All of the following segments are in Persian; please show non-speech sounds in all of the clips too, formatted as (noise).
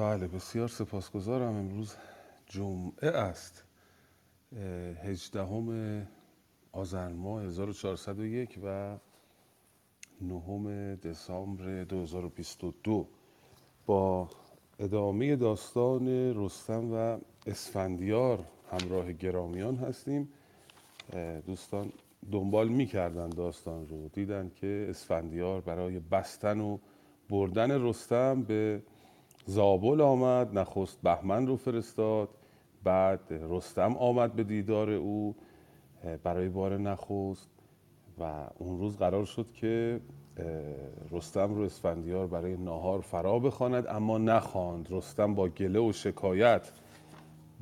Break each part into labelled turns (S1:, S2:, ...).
S1: بله بسیار سپاسگزارم. امروز جمعه است هجدهم آذر ماه 1401 و نهم دسامبر 2022 با ادامه داستان رستم و اسفندیار همراه گرامیان هستیم. دوستان دنبال می‌کردن داستان رو. دیدن که اسفندیار برای بستن و بردن رستم به زابل آمد نخست بهمن رو فرستاد. بعد رستم آمد به دیدار او برای بار نخست. و اون روز قرار شد که رستم رو اسفندیار برای ناهار فرا بخواند اما نخواند. رستم با گله و شکایت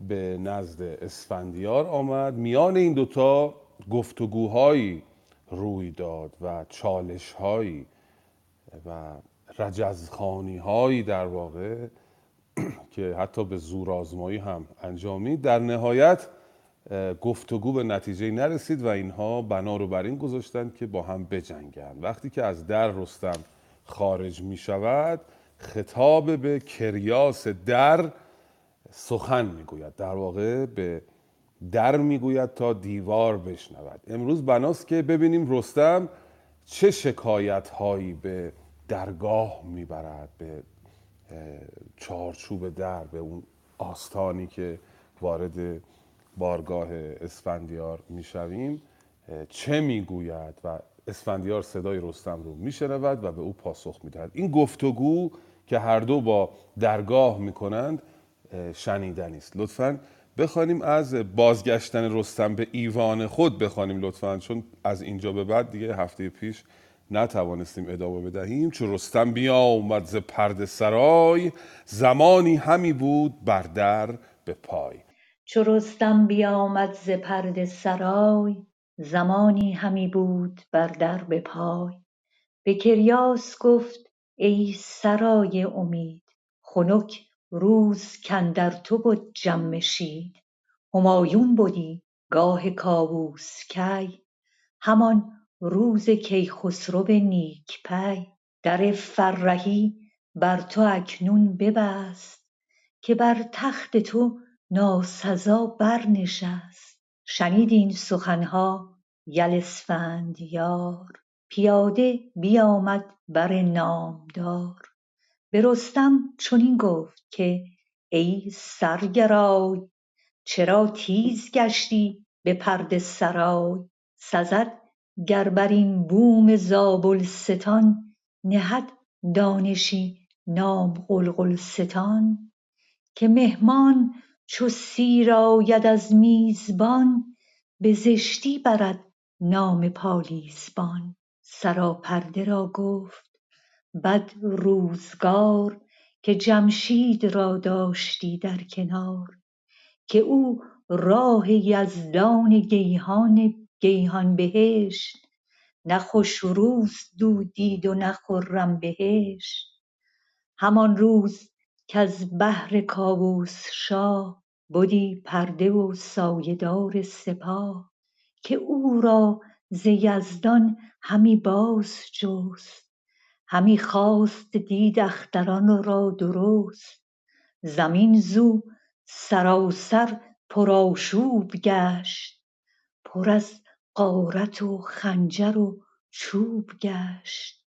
S1: به نزد اسفندیار آمد. میان این دوتا گفتگوهایی روی داد و چالشهایی و رجزخانی هایی در واقع (clears throat) که حتی به زور آزمایی هم انجامید در نهایت گفتگو به نتیجه نرسید و اینها بنا رو بر این گذاشتند که با هم بجنگند. وقتی که از در رستم خارج می شود خطاب به کریاس در سخن می‌گوید. در واقع به در می‌گوید تا دیوار بشنود. امروز بناست که ببینیم رستم چه شکایت هایی به درگاه می‌برد به چارچوب در به اون آستانی که وارد بارگاه اسفندیار می‌شویم. چه می‌گوید و اسفندیار صدای رستم رو میشنود و به او پاسخ می‌دهد. این گفتگو که هر دو با درگاه می‌کنند شنیدنی است. لطفا بخوانیم از بازگشتن رستم به ایوان خود بخوانیم لطفا چون از اینجا به بعد دیگه هفته پیش نتوانستیم ادامه بدهیم چو رستم بیا اومد ز پرده سرای زمانی همی بود بر در به پای.
S2: چو رستم بیامد ز پرده سرای زمانی همی بود بر در به پای. به کریاس گفت ای سرای امید خنک روز کاندر تو بد جمشید همایون بدی گاه کاووس کی. همان روز کیخسرو نیک پی در فرهی بر تو اکنون ببست که بر تخت تو ناسزا برنشست. شنید این سخن ها یل اسفندیار پیاده بیامد بر نامدار. به رستم چنین گفت که ای سرگرای چرا تیز گشتی به پرده سرای؟ سزد گر بر این بوم زابلستان نهد دانشی نام غلغلستان که مهمان چو سیر آید از میزبان به زشتی برد نام پالیزبان سراپرده را گفت بد روزگار که جمشید را داشتی در کنار که او راه یزدان گیهان گیهان بهشت. نه خوش روز دو دید و نه خرم بهشت. همان روز کز بهر کاووس شاه بدی پرده و سایه دار سپاه که او را ز یزدان همی باز جست. همی خواست دید اختران را درست. زمین زو سراسر پرآشوب گشت. پر از غارت و خنجر و چوب گشت.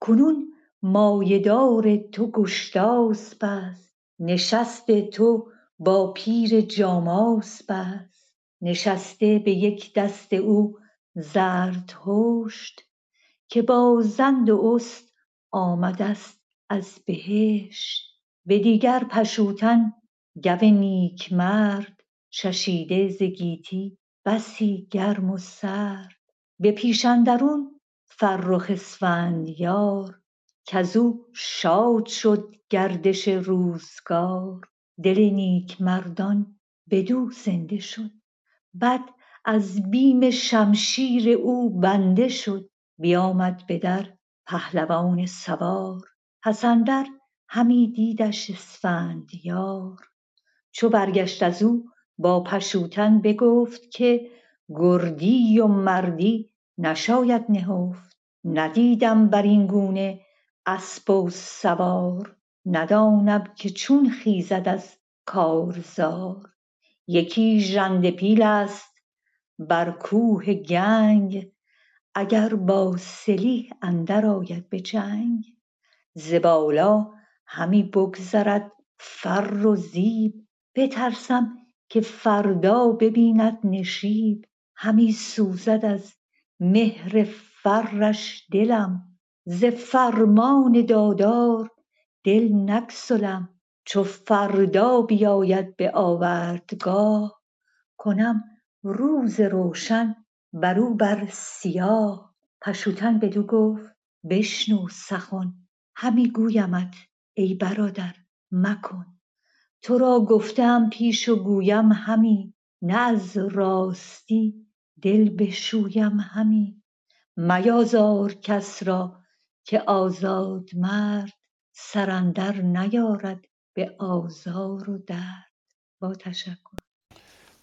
S2: کنون مایه دار تو گشتاسپ است نشست تو با پیر جاماسپ است. نشسته به یک دست او زردهشت که با زند و است آمده ست از بهشت. به دیگر پشوتن گو نیکمرد چشیده ز گیتی بسی گرم و سرد. به پیش اندرون فرخ اسفندیار کز او شاد شد گردش روزگار. دل نیکمردان بدو زنده شد. بد از بیم شمشیر او بنده شد. بیامد به در پهلوان سوار. پس اندر همی دیدش اسفندیار. چو برگشت از او با پشوتن بگفت که گردی و مردی نشاید نهفت. ندیدم بر این گونه اسپ و سوار. ندانم که چون خیزد از کارزار. یکی ژنده پیل است بر کوه گنگ. اگر با سلیح اندر آید به جنگ ز بالا همی بگذرد فر و زیب. بترسم که فردا ببیند نشیب همی سوزد از مهر فرش دلم. ز فرمان دادار دل نگسلم چو فردا بیاید به آوردگاه. کنم روز روشن برو بر سیاه. پشوتن بدو گفت بشنو سخن همی گویمت ای برادر مکن. تو را گفته ام پیش و گویم همی نه از راستی دل بشویم همی. میازار کس را که آزادمرد سر اندر نیارد به آزار و درد. با تشکر.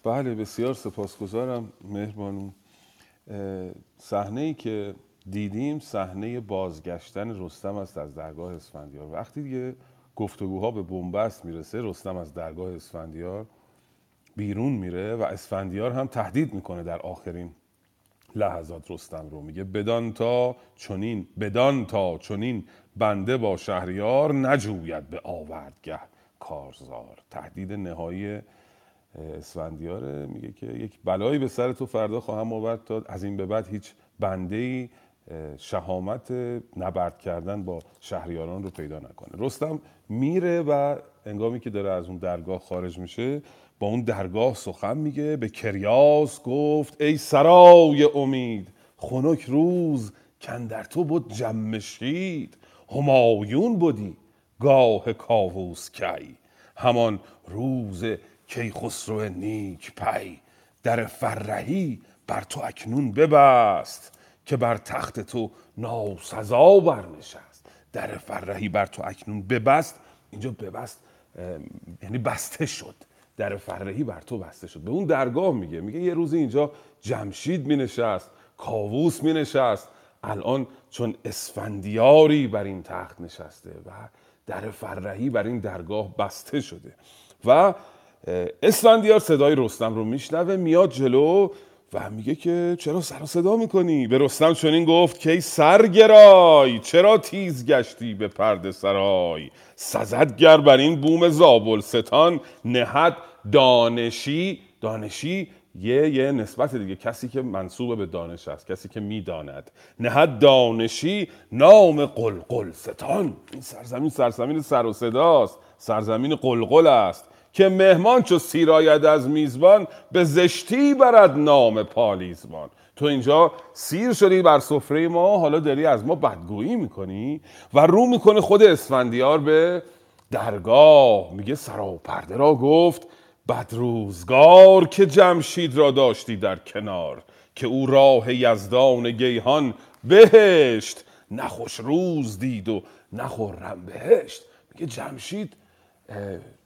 S1: بله بسیار سپاسگزارم مهربانو صحنه ای که دیدیم صحنه بازگشتن رستم است از درگاه اسفندیار. وقتی دیگه گفتگوها به بنبست می‌رسه رستم از درگاه اسفندیار بیرون میره و اسفندیار هم تهدید می‌کنه در آخرین لحظات رستم رو. میگه بدان تا چنین بدان تا چنین بنده با شهریار نجوید به آوردگه کارزار. تهدید نهایی اسفندیاره. میگه که یک بلایی به سر تو فردا خواهم آورد تا از این به بعد هیچ بنده ای شهامت نبرد کردن با شهریاران رو پیدا نکنه. رستم میره و انگامی که داره از اون درگاه خارج میشه با اون درگاه سخن میگه به کریاس گفت ای سرای امید خنک روز کندر تو بود جمشید همایون بودی گاه کاووس کی. همان روز کیخسرو نیک پی در فرهی بر تو اکنون ببست. که بر تخت تو ناسزا برنشست. در فرهی بر تو اکنون ببست. اینجا ببست یعنی بسته شد. در فرهی بر تو بسته شد. به اون درگاه میگه. میگه یه روزی اینجا جمشید می نشست کاووس می نشست الان چون اسفندیاری بر این تخت نشسته و در فرهی بر این درگاه بسته شده. و اسفندیار صدای رستم رو میشنوه میاد جلو. و میگه که چرا سر صدا می‌کنی؟ به رستم چنین گفت که ای سرگرای چرا تیز گشتی به پرده سرای؟ سزد گر بر این بوم زابل ستان نهد دانشی. دانشی یه یه نسبت دیگه. کسی که منصوب به دانش است کسی که می‌داند. نهد دانشی نام قلقل ستان این سرزمین سرزمین سر و صداست. سرزمین قلقل است. که مهمان چو سیراید از میزبان به زشتی برد نام پالیزبان. تو اینجا سیر شدی بر سفره ما حالا داری از ما بدگویی می‌کنی و رو می‌کنه خود اسفندیار به درگاه. میگه سراپرده را گفت بدروزگار که جمشید را داشتی در کنار که او راه یزدان گیهان بهشت. نخوش روز دید و نخورم بهشت. میگه جمشید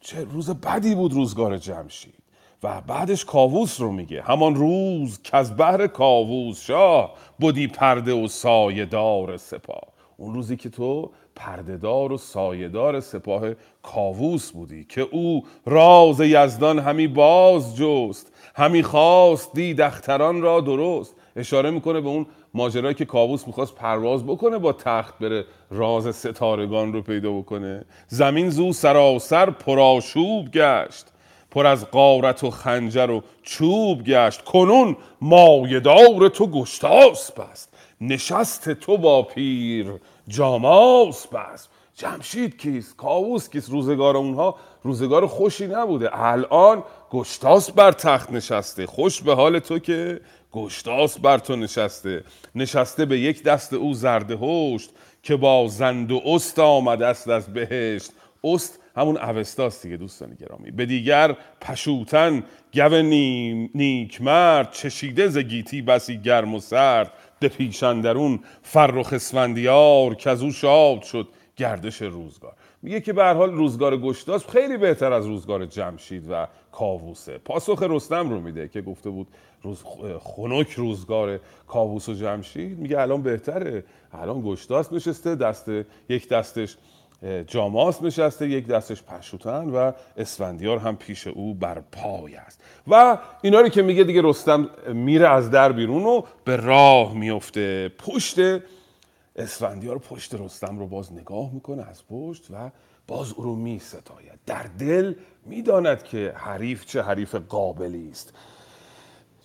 S1: چه روز بدی بود روزگار جمشید. و بعدش کاووس رو میگه. همان روز که از بحر کاووس شاه بودی پرده و سایدار سپاه. اون روزی که تو پردهدار و سایدار سپاه کاووس بودی که او راز یزدان همی باز جست همی خواست دید اختران را درست. اشاره می‌کنه به اون ماجرایی که کاووس می‌خواست پرواز بکنه با تخت بره راز ستارگان رو پیدا بکنه. زمین زو سراسر پرآشوب گشت پر از قارت و خنجر و چوب گشت. کنون مایدار تو گشتاس بست نشست تو با پیر جاماس بست. جمشید کیست؟ کاووس کیست؟ روزگار اونها روزگار خوشی نبوده. الان گشتاس بر تخت نشسته. خوش به حال تو که گشتاس بر تو نشسته. نشسته به یک دست او زرده هشت که با زند و است آمده است از بهشت. است همون اوستاست دیگه دوستان گرامی. به دیگر پشوتن گو نیک مرد چشیده ز گیتی بسی گرم و سرد. به پیشندرون فرخ اسفندیار که از او شاد شد گردش روزگار. میگه که به حال روزگار گشتاس خیلی بهتر از روزگار جمشید و کاووسه. پاسخ رستم رو میده که گفته بود روز خنک روزگار کاووس و جمشید. میگه الان بهتره. الان گشتاس نشسته دست یک دستش جاماس نشسته یک دستش پشوتن و اسفندیار هم پیش او بر پای است. و اینا رو که میگه دیگه رستم میره از در بیرون و به راه میفته. پشت اسفندیار پشت رستم رو باز نگاه می‌کنه از پشت و باز او رو می ستاید در دل می‌داند که حریف چه حریف قابلی است.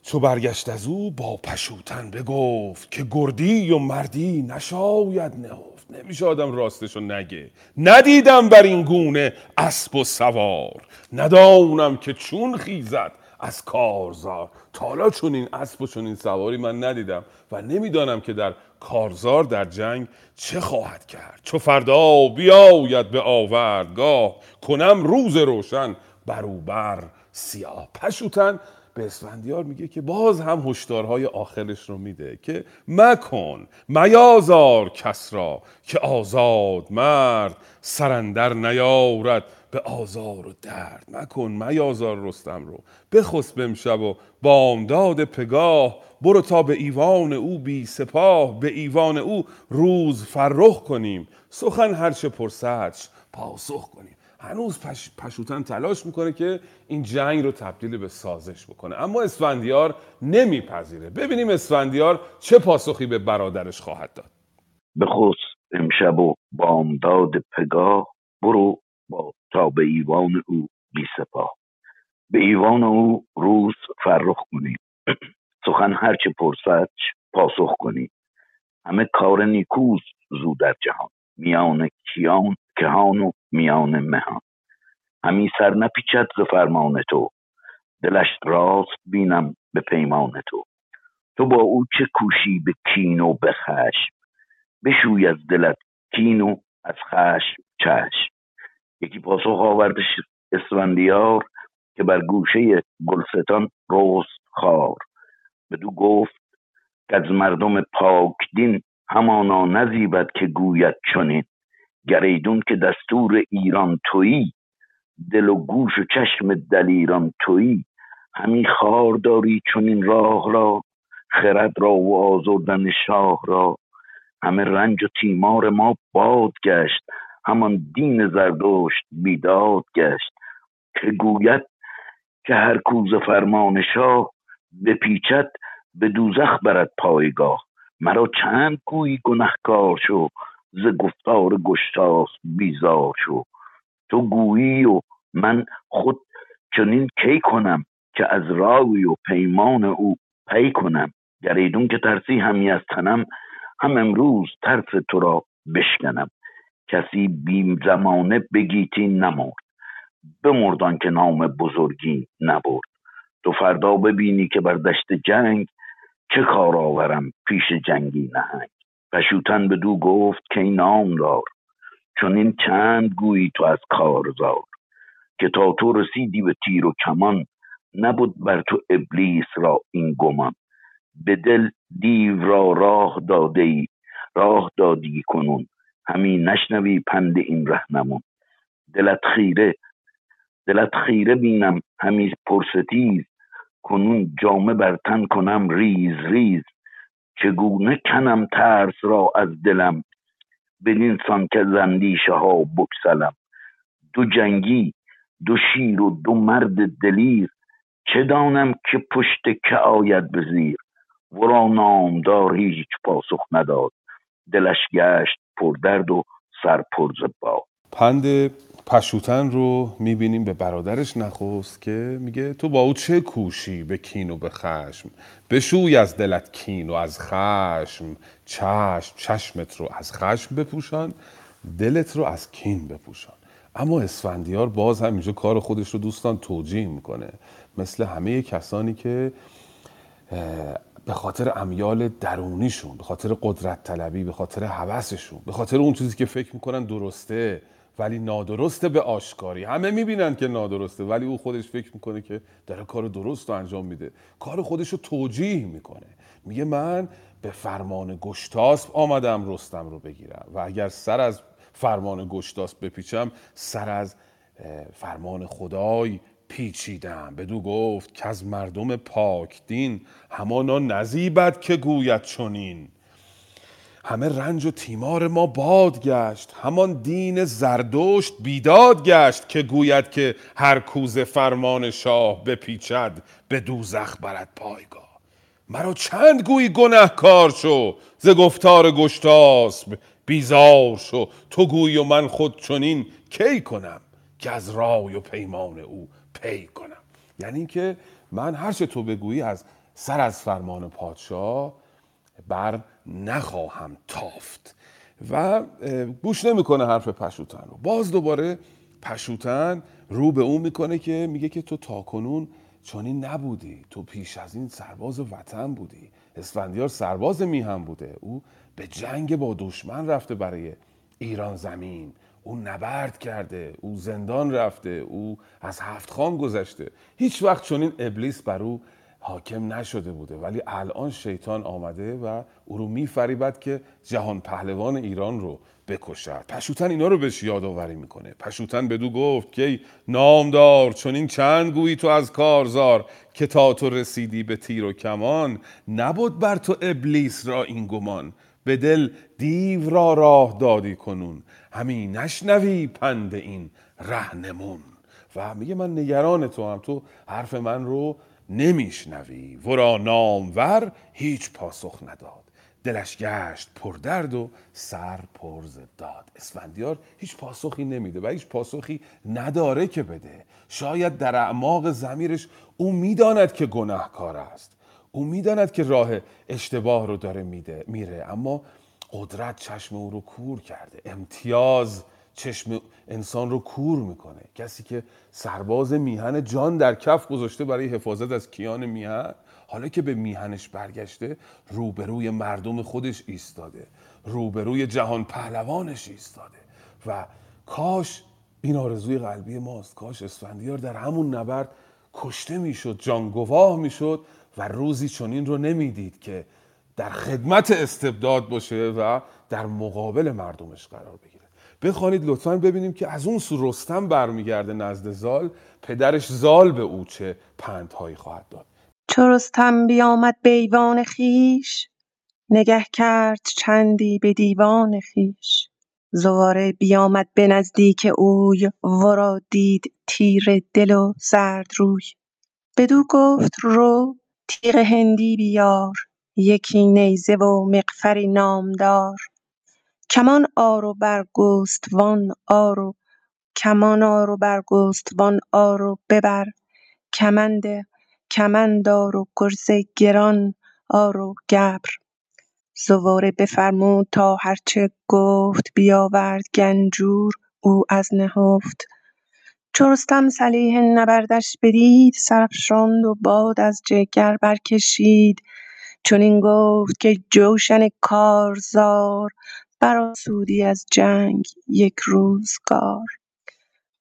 S1: چو برگشت از او با پشوتن بگفت که گردی و مردی نشاید نهفت. نمیشه آدم راستشو نگه. ندیدم بر این گونه اسب و سوار. ندانم که چون خیزد از کارزار. تالا چون این اسب و چون این سواری من ندیدم و نمی‌دانم که در کارزار در جنگ چه خواهد کرد. چو فردا بیاید به آوردگاه کنم روز روشن بروبر سیاه. پشوتن به اسفندیار میگه که باز هم هشدارهای آخرش رو میده که مکن میازار کس را که آزاد مرد سرندر نیارد به آزار و درد. مکن میازار رستم رو بخست بمشب و بامداد پگاه برو تا به ایوان او بی سپاه به ایوان او روز فرخ کنیم. سخن هرچه پرسدش پاسخ کنیم. هنوز پش، پشوتن تلاش می‌کنه که این جنگ رو تبدیل به سازش بکنه. اما اسفندیار نمیپذیره. ببینیم اسفندیار چه پاسخی به برادرش خواهد داد.
S3: بخست امشب و بامداد پگاه برو با تا به ایوان او بی سپاه. به ایوان او روز فرخ کنیم (clears throat) سخن هرچه پرسد پاسخ کنیم همه کار نیکوز زو در جهان. میان کیان کهان و میان مهان. همی سر نپیچد ز فرمان تو. دلش راست بینم به پیمان تو. تو با او چه کوشی به کین و به خشم؟ بشوی از دلت کین و از خشم چشم. یکی پاسخ آورده اسفندیار که بر گوشه گلستان رست خار. بدو گفت که از مردم پاک دین همانا نزیبد که گوید چنین. گریدون که دستور ایران تویی دل و گوش و چشم دلیران تویی. همی خار داری چنین راه را خرد را و آزردن شاه را. همه رنج و تیمار ما باد گشت همان دین زردشت بیداد گشت. که گوید که هر کوز فرمان شاه بپیچد به دوزخ برد پایگاه. مرا چند گویی گنهکار شو ز گفتار گشتاس بیزار شو. تو گویی و من خود چنین کی کنم که از راوی و پیمان او پی کنم؟ گریدون که ترسی همی از تنم هم امروز ترس تو را بشکنم. کسی بیم زمانه بگیتی نمرد. بمردان که نام بزرگی نبرد. تو فردا ببینی که بر دشت جنگ چه کار آورم پیش جنگی نهنگ. پشوتن به دو گفت که این نام دار چون این چند گویی تو از کارزار که تا تو رسیدی به تیر و کمان نبود بر تو ابلیس را این گمان. به دل دیو را راه داده ای راه دادی کنون همین نشنوی پند این رهنمون. دلت خیره دلت خیره بینم همی پرستیز کنون جامه بر تن کنم ریز ریز. چگونه کنم ترس را از دلم بدین سان که زندیشه ها بکسلم دو جنگی دو شیر و دو مرد دلیر چه دانم که پشت که آید به زیر؟ ورا نامدار هیچ پاسخ نداد دلش گشت پر درد و سر پر با
S1: پند پشوتن رو می‌بینیم به برادرش نخست که میگه تو با او چه کوشی؟ به کین و به خشم. بشوی از دلت کین و از خشم. چشم چشمت رو از خشم بپوشان دلت رو از کین بپوشان. اما اسفندیار باز هم اینجا کار خودش رو دوستان توجیه می‌کنه. مثل همه کسانی که به خاطر امیال درونیشون به خاطر قدرت طلبی به خاطر حوثشون به خاطر اون چیزی که فکر می‌کنن درسته ولی نادرسته به آشکاری. همه می‌بینن که نادرسته ولی او خودش فکر می‌کنه که داره کار درست رو انجام میده. کار خودش رو توجیه می‌کنه. میگه من به فرمان گشتاسب آمدم رستم رو بگیرم و اگر سر از فرمان گشتاسب بپیچم سر از فرمان خدای پیچیدم. بدو گفت که از مردم پاک دین همانا نزیبد که گوید چنین. همه رنج و تیمار ما باد گشت. همان دین زردشت بیداد گشت که گوید که هر کوز فرمان شاه بپیچد به دوزخ برد پایگاه. مرا چند گویی گنهکار شو ز گفتار گشتاسب بیزار شو. تو گویی و من خود چنین کی کنم که از رای و پیمان او پی کنم؟ یعنی که من هر چه تو بگویی از سر از فرمان پادشاه بر نخواهم تافت. و گوش نمی‌کنه حرف پشوتن رو. باز دوباره پشوتن رو به اون می‌کنه که میگه که تو تاکنون چنین نبودی. تو پیش از این سرباز وطن بودی. اسفندیار سرباز میهم بوده. او به جنگ با دشمن رفته برای ایران زمین. او نبرد کرده. او زندان رفته. او از هفت خان گذشته. هیچ وقت چنین ابلیس بر او حاکم نشده بوده. ولی الان شیطان آمده و او رو میفریبد که جهان پهلوان ایران رو بکشد. پشوتن اینا رو بهش یادآوری می‌کنه؟ پشوتن بدو گفت که نامدار چون این چند گویی تو از کارزار که تا تو رسیدی به تیر و کمان نبود بر تو ابلیس را این گمان. به دل دیو را راه دادی کنون. همین نشنوی پند این رهنمون. و میگه من نگران تو هم. تو حرف من رو نمیشنوی. ورا نامور هیچ پاسخ نداد. دلش گشت پردرد و سر پرز داد اسفندیار هیچ پاسخی نمیده و هیچ پاسخی نداره که بده. شاید در اعماق زمیرش او می‌داند که گناهکار است. او می‌داند که راه اشتباه رو داره میده میره. اما قدرت چشم او رو کور کرده. امتیاز چشم انسان رو کور می‌کنه. کسی که سرباز میهن جان در کف گذاشته برای حفاظت از کیان میهن حالا که به میهنش برگشته روبروی مردم خودش ایستاده. روبروی جهان پهلوانش ایستاده. و کاش این آرزوی قلبی ماست. کاش اسفندیار در همون نبرد کشته می‌شد جانگواه می‌شد و روزی چنین رو نمی‌دید که در خدمت استبداد باشه و در مقابل مردمش قرار بگیره. بخوانید لطفا ببینیم که از اون سو رستم برمیگرده نزد زال پدرش زال به او چه پندهایی خواهد داد.
S4: چو رستم بیامد به ایوان خویش نگه کرد چندی به دیوان خویش زواره بیامد به نزدیک اوی ورا دید تیره دل و زرد روی. بدو گفت رو تیغ هندی بیار یکی نیزه و مغفری نامدار. کمان آر و برگستوان آر و کمان آر و برگستوان آر و ببر. کمند کمند آر و گرز گران آر و گبر. زواره بفرمود تا هرچه گفت بیاورد گنجور او از نهفت. چو رستم سلیح نبردش بدید سرافشاند و باد از جگر برکشید. چنین گفت که جوشن کارزار برآسودی از جنگ یک روزگار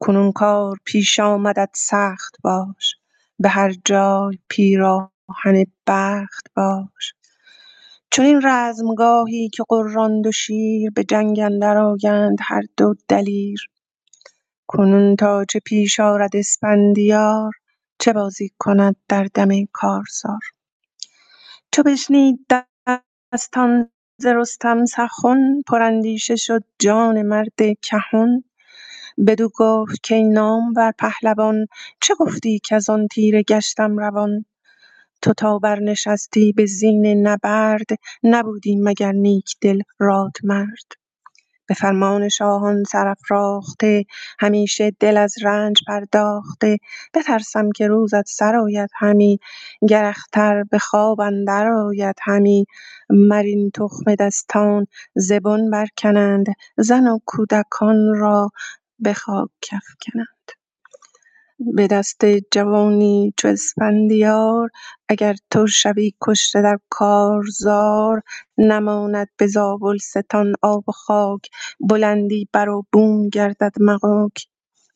S4: کنون کار پیش آمدت سخت باش به هر جای پیراهن بخت باش. چنین رزمگاهی که غران دو شیر به جنگ اندر آیند هر دو دلیر. کنون تا چه پیش آرد اسفندیار چه بازی کند در دم کارزار. چو بشنید دستان ز رستم سخن پراندیشه شد جان مرد کهن. بدو گفت کای نامور پهلوان چه گفتی کزان تیره گشتم روان؟ تو تا برنشستی به زین نبرد نبودی مگر نیک دل مرد. به فرمان شاهان سرافراخته همیشه دل از رنج پرداخته. بترسم که روزت سر همی گر اختر به خواب اندر آید همی. مر این تخم دستان ز بن برکنند زن و کودکان را به خاک افکنند. به دست جوانی چو اسفندیار اگر تو شوی کشته در کارزار نماند به زابلستان آب و خاک بلندی بر و بوم گردد مغاک.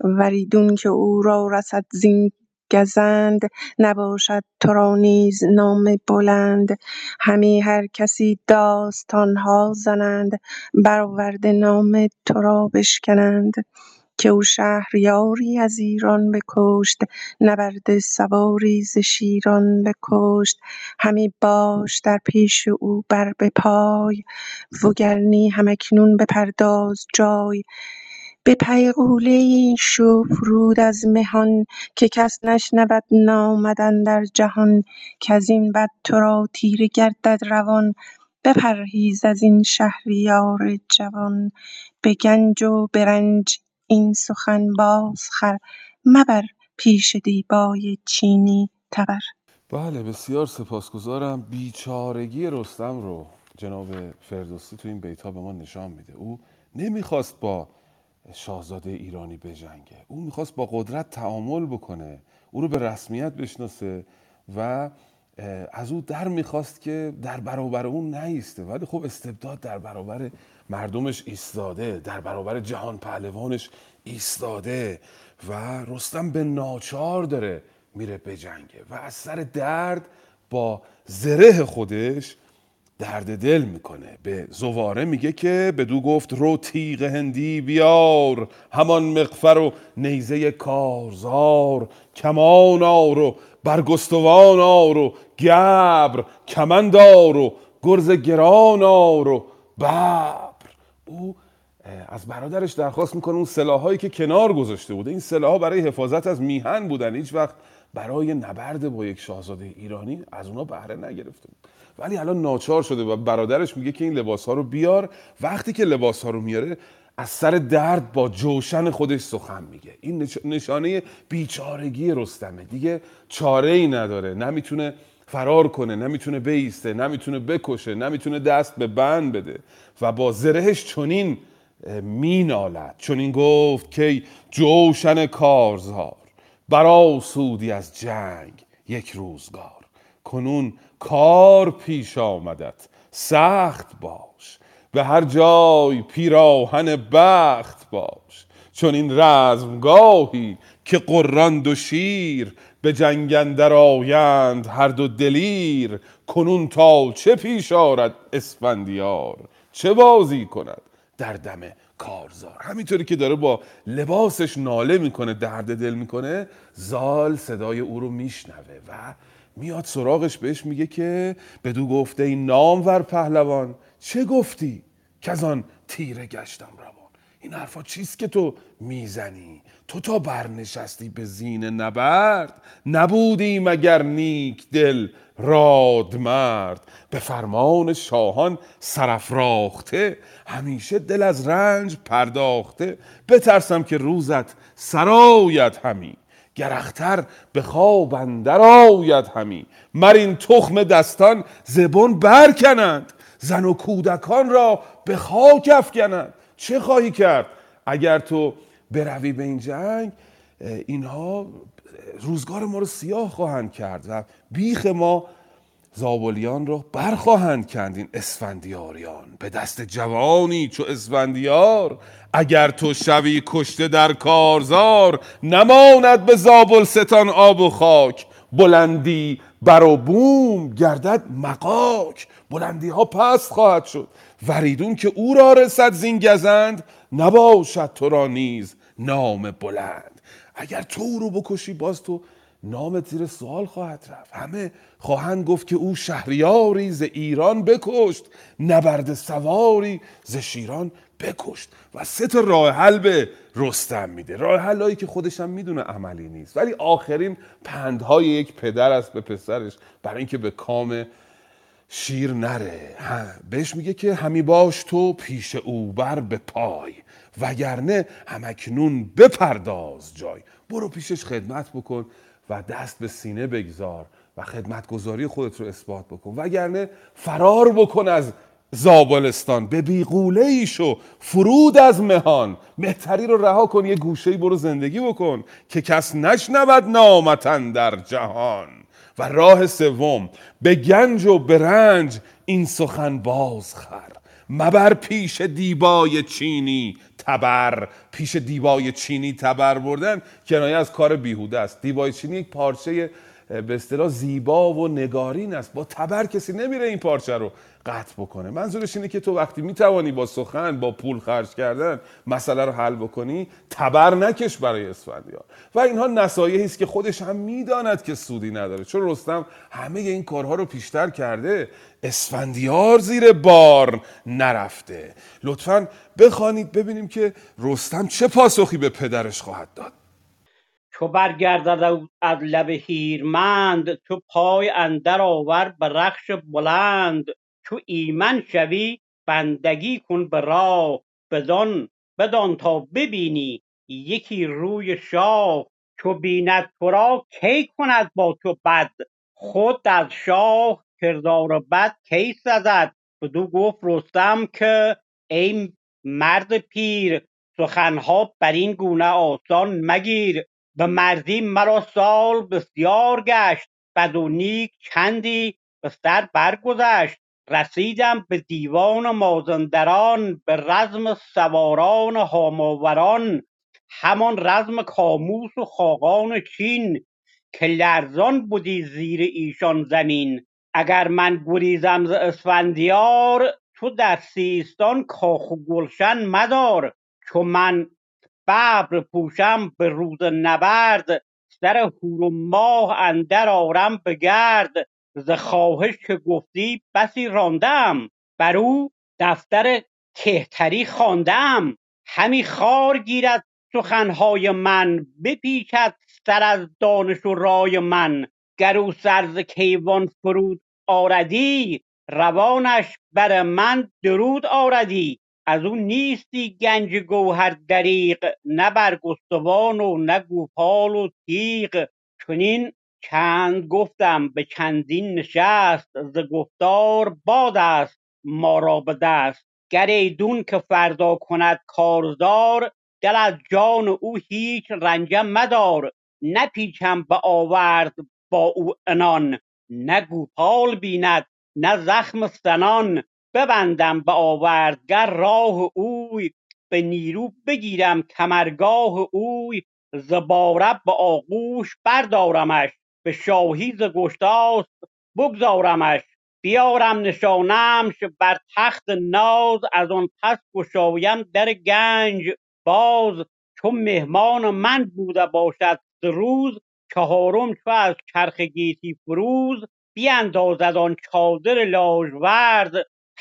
S4: وریدون که او را رسد زین گزند نباشد تو را نیز نام بلند. همی هر کسی داستان ها زنند برآورده نام تو را بشکنند. که شهریاری از ایران بکشت نبرد سواری ز شیران بکشت. همی باش در پیش او بر به پای وگرنی هم اکنون بپرداز جای. به پیغوله این شو فرود از مهان که کس نشنود نامد در جهان این بد تو را تیره گردد روان. بپرهیز از این شهریار جوان به گنج و به رنج این سخن بازخر مبر پیش دیبای چینی تبر.
S1: بله بسیار سپاسگزارم. بیچارگی رستم رو جناب فردوسی تو این بیت ها به ما نشان میده. او نمی‌خواست با شاهزاده ایرانی بجنگه. او می‌خواست با قدرت تعامل بکنه. او رو به رسمیت بشناسه و از او در می‌خواست که در برابر اون نیسته. ولی خب استبداد در برابر مردمش ایستاده در برابر جهان پهلوانش ایستاده و رستم به ناچار داره میره بجنگه و از سر درد با زره خودش درد دل می‌کنه. به زواره میگه که به دو گفت رو تیغ هندی بیار همان مقفر و نیزه کارزار کمان آر و برگستوان آر و گبر کمندار و گرز گران آر و ببر او از برادرش درخواست می‌کنه اون سلاحایی که کنار گذاشته بوده. این سلاحها برای حفاظت از میهن بودن. هیچ وقت برای نبرد با یک شاهزاده ایرانی از اونا بهره نگرفته بود. ولی الان ناچار شده و برادرش میگه که این لباس ها رو بیار. وقتی که لباس ها رو میاره از سر درد با جوشن خودش سخن میگه. این نشانه بیچارگی رستمه. دیگه چاره ای نداره. نمی‌تونه فرار کنه نمی‌تونه بیسته نمی‌تونه بکشه نمی‌تونه دست به بند بده. و با زرهش چنین مینالد چنین گفت که جوشن کارزار برا سودی از جنگ یک روزگار. کنون کار پیش آمدت سخت باش. به هر جای پیراهن بخت باش. چون این رزمگاهی که قرند و شیر به جنگ اندر آیند هر دو دلیر. کنون تا چه پیش آرد اسفندیار؟ چه بازی کند در دم کارزار؟ همینطوری که داره با لباسش ناله می‌کنه درد دل می‌کنه زال صدای او رو میشنوه و میاد سراغش بهش میگه که بدو گفته این نامور پهلوان چه گفتی که از آن تیره گشتم روان؟ این حرفا چیست که تو می‌زنی؟ تو تا برنشستی به زین نبرد نبودی مگر نیک دل راد مرد. به فرمان شاهان سرفراخته همیشه دل از رنج پرداخته. بترسم که روزت سرایت همین گرختر به خواب اندر آید همی. مر این تخم دستان زبون برکنند زن و کودکان را به خاک افکنند. چه خواهی کرد اگر تو بروی به این جنگ اینها روزگار ما رو سیاه خواهند کرد و بیخ ما زابلیان رو برخواهند کند این اسفندیاریان. به دست جوانی چو اسفندیار اگر تو شوی کشته در کارزار نماند به زابلستان آب و خاک. بلندی بر و بوم گردد مقاک. بلندی ها پست خواهد شد. وریدون که او را رسد زین گزند نباشد تو را نیز نام بلند. اگر تو او رو بکشی باز تو نام زیر سوال خواهد رفت. همه خواهند گفت که او شهریاری ز ایران بکشت نبرد سواری ز شیران بکشت. و سه تا راه حل به رستم میده. راه حلایی که خودش هم می‌دونه عملی نیست. ولی آخرین پندهای یک پدر است به پسرش برای اینکه به کام شیر نره. بهش میگه که همی باش تو پیش او بر به پای. وگرنه همکنون بپرداز جای. برو پیشش خدمت بکن و دست به سینه بگذار و خدمتگذاری خودت رو اثبات بکن. وگرنه فرار بکن از زابلستان. به بیقوله ایش و فرود از مهان. مهتری رو رها کن یه گوشه برو زندگی بکن که کس نشنود نامتن در جهان. و راه سوم به گنج و برنج این سخن بازخر مبر پیش دیبای چینی تبر پیش دیبای چینی تبر بردن کنایه از کار بیهوده است. دیبای چینی یک پارچه به اصطلاح زیبا و نگارین است. با تبر کسی نمیره این پارچه رو. قطع بکنه. منظورش اینه که تو وقتی می‌توانی با سخن با پول خرج کردن مسئله رو حل بکنی تبر نکش برای اسفندیار. و اینها نصایحی است که خودش هم می‌داند که سودی نداره. چون رستم همه این کارها رو پیشتر کرده اسفندیار زیر بار نرفته. لطفا بخوانید ببینیم که رستم چه پاسخی به پدرش خواهد داد.
S5: چو برگردد از لب هیرمند تو پای اندر آور به رخش بلند. چو ایمن شوی بندگی کن به راه بدان بدان تا ببینی. یکی روی شاه چو بیند تو را کی کند با تو بد؟ خود از شاه کردار بد کی سزد؟ بدو گفت رستم که ای مرد پیر سخنها بر این گونه آسان مگیر. به مردی مرا سال بسیار گشت بد و نیک چندی به سر برگذشت. رسیدم به دیوان مازندران به رزم سواران هاماوران همان رزم کاموس و خاقان چین که لرزان بدی زیر ایشان زمین. اگر من گریزم ز اسفندیار تو در سیستان کاخ و گلشن مدار. چو من ببر پوشم به روز نبرد سر هور و ماه اندر آرم به گرد. ز خواهش که گفتی بسی راندم بر او دفتر کهتری خواندم. همی خار گیرد سخنهای من بپیچد سر از دانش و رای من. گر او سر ز کیوان فرود آردی روانش بر من درود آردی. از او نیستی گنج گوهر دریغ نه برگستوان و نه گوپال و تیغ. چنین چند گفتم به چندین نشست ز گفتار باد است ما را به دست. گر ایدون که فردا کند کارزار دل از جان او هیچ رنجم مدار. نپیچم به آورد با او عنان نه گوپال بیند نه زخم سنان. ببندم به آوردگر راه اوی به نیرو بگیرم کمرگاه اوی. ز بارب به آغوش بردارمش به شاهی ز گشتاسپ بگذارمش. بیارم نشانمش بر تخت ناز از آن پس گشایم در گنج. باز چو مهمان من بوده باشد روز چهارم چو از چرخ گیتی فروز. بیندازد آن چادر لاژورد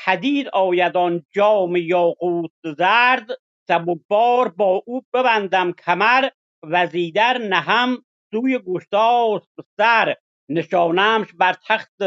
S5: پدید آید آن جام یاقوت زرد. سبکبار با او ببندم کمر وزیدر نهم. سوی گشتاسپ سر. نشانمش بر تخت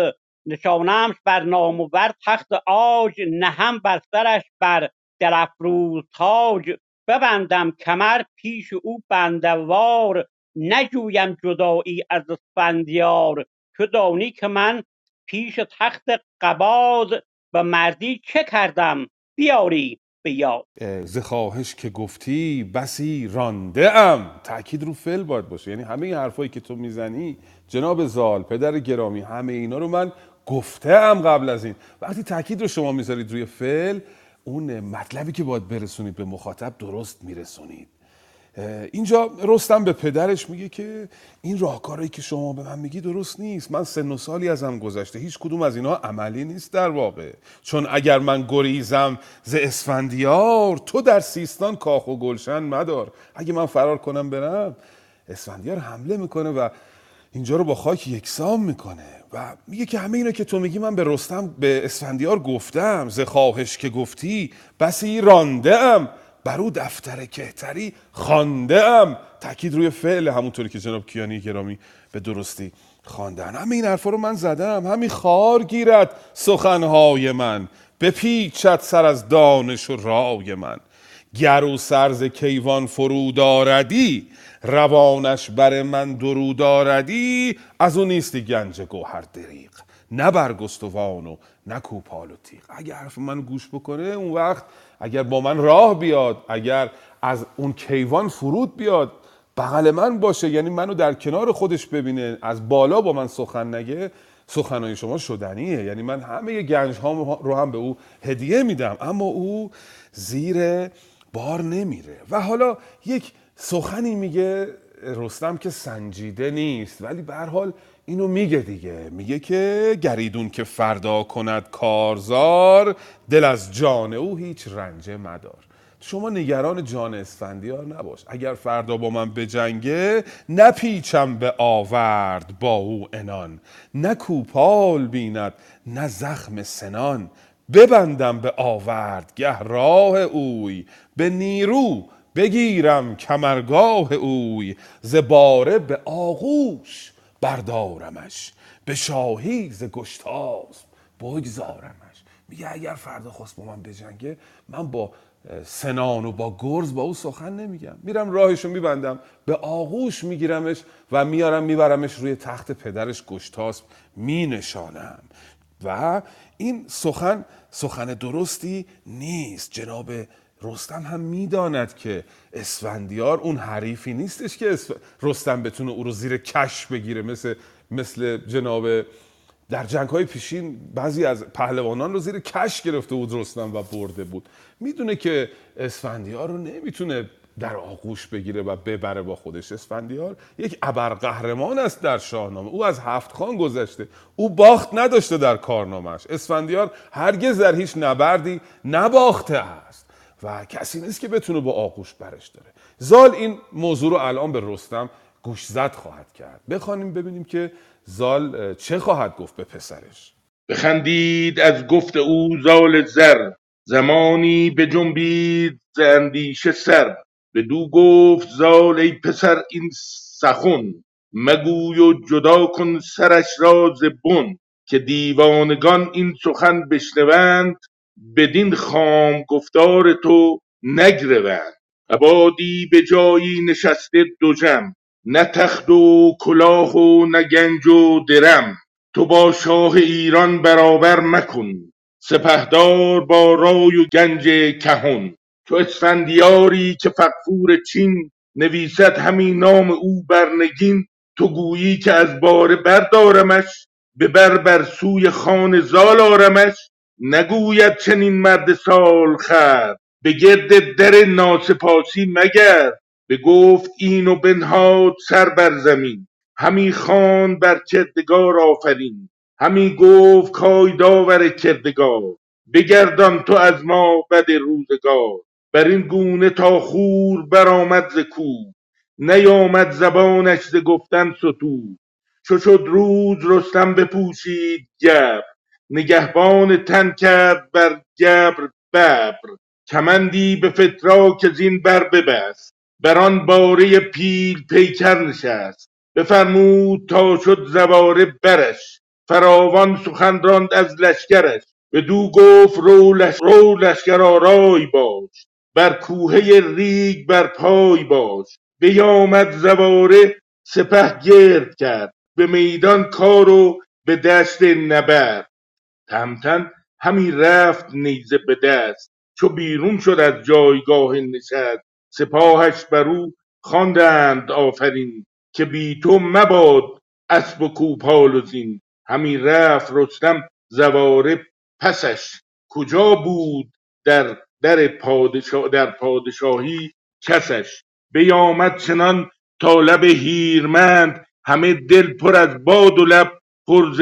S5: نشانمش بر نامور تخت عاج نهم بر سرش بر درفروز تاج. ببندم کمر پیش او بنده وار. نجویم جدایی از اسفندیار. تو دانی که من پیش تخت قباد به مردی چه کردم؟ بیاری به یاد
S1: ز خواهش که گفتی بسی رانده ام. تاکید رو فعل باید باشه. یعنی همه این حرفایی که تو می‌زنی جناب زال پدر گرامی همه اینا رو من گفته ام قبل از این. وقتی تاکید رو شما می‌ذارید روی فعل اون مطلبی که باید برسونید به مخاطب درست میرسونید. اینجا رستم به پدرش میگه که این راهکارهایی که شما به من میگی درست نیست. من سن و سالی ازم گذشته. هیچ کدوم از اینا عملی نیست در واقع. چون اگر من گریزم ز اسفندیار تو در سیستان کاخ و گلشن مدار. اگه من فرار کنم برم اسفندیار حمله می‌کنه و اینجا رو با خاک یکسام می‌کنه. و میگه که همه اینا که تو میگی من به رستم به اسفندیار گفتم. ز خواهش که گفتی بسی رانده ام. بر او دفتر کهتری خانده ام تاکید روی فعل همونطوری که جناب کیانی گرامی به درستی خواندن. همه این حرفا رو من زدم. همین خار گیرد سخنهای من. بپیچد سر از دانش و رای من. گر و سرز کیوان فرود آردی روانش بر من درود آردی از اون نیستی گنج گوهر دریغ. نه برگستوان و نه کوپال و تیغ. اگر حرف من گوش بکنه اون وقت اگر با من راه بیاد اگر از اون کیوان فرود بیاد بغل من باشه یعنی منو در کنار خودش ببینه از بالا با من سخن نگه سخنهای شما شدنیه. یعنی من همه گنج ها رو هم به او هدیه میدم اما او زیر بار نمیره. و حالا یک سخنی میگه رستم که سنجیده نیست ولی به هر حال اینو میگه دیگه. میگه که گریدون که فردا کند کارزار دل از جان او هیچ رنجه مدار. شما نگران جان اسفندیار نباش. اگر فردا با من بجنگه نپیچم به آورد با او انان نه کوپال بیند نه زخم سنان. ببندم به آورد گه راه اوی به نیرو بگیرم کمرگاه اوی. ز باره به آغوش بردارمش به شاهی ز گشتاس بگذارمش. میگه اگر فردا خواست با من بجنگه من با سنان و با گرز با او سخن نمیگم. میرم راهشو میبندم به آغوش میگیرمش و میارم میبرمش روی تخت پدرش گشتاس مینشانم. و این سخن سخن درستی نیست جناب رستم هم می‌داند که اسفندیار اون حریفی نیستش که. رستم بتونه او رو زیر کش بگیره مثل مثل جناب در جنگ های پیشین بعضی از پهلوانان رو زیر کش گرفته بود رستم و برده بود. می‌دونه که اسفندیار رو نمی‌تونه در آغوش بگیره و ببره با خودش. اسفندیار یک ابرقهرمان است در شاهنامه. او از هفت خان گذشته. او باخت نداشته در کارنامهش اسفندیار هرگز در هیچ نبردی نباخته است. و کسی نیست که بتونه با آغوش برش داره. زال این موضوع رو الان به رستم گوش زد خواهد کرد. بخوانیم ببینیم که زال چه خواهد گفت به پسرش.
S6: بخندید از گفت او زال زر. زمانی به جنبید ز اندیشه سر. بدو گفت زال ای پسر این سخن. مگوی و جدا کن سرش را ز بن. که دیوانگان این سخن بشنوند. بدین خام گفتار تو نگروند. ابادی به جایی نشسته دوژم نه تخت و کلاه و نه گنج و درم. تو با شاه ایران برابر مکن. سپهدار با رای و گنج کهن. تو اسفندیاری که فغفور چین نویسد همین نام او بر نگین. تو گویی که از باره بردارمش ببر بر سوی خان زال آرمش. نگوید چنین مرد سال خورد به گرد در ناسپاسی مگرد بگفت این و بنهاد سر بر زمین. همی خواند بر کردگار آفرین. همی گفت کای داور کردگار. بگردان تو از ما بد روزگار. بر این گونه تا خور برآمد ز کوه نیامد زبانش ز گفتن ستوه چو شد روز رستم بپوشید گبر نگهبان تن کرد بر گبر ببر کمندی به فتراک زین بر ببست. بر آن باره پیل پیکر نشست. بفرمود تا شد زواره برش. فراوان سخن راند از لشکرش. بدو گفت رو, لش... رو لشکر آرای باش. بر کوهه ریگ بر پای باش. بیامد زواره سپه گرد کرد. به میدان کار و به دشت نبرد. تهمتن همی رفت نیزه به دست چو بیرون شد از جایگاه نشست. سپاهش بر او خواندند آفرین که بی تو مباد اسب و کوپال و زین. همی رفت رستم زواره پسش. کجا بود در در پادشاه در پادشاهی کسش؟ بیامد چنان تا لب هیرمند همه دل پر از باد و لب پر ز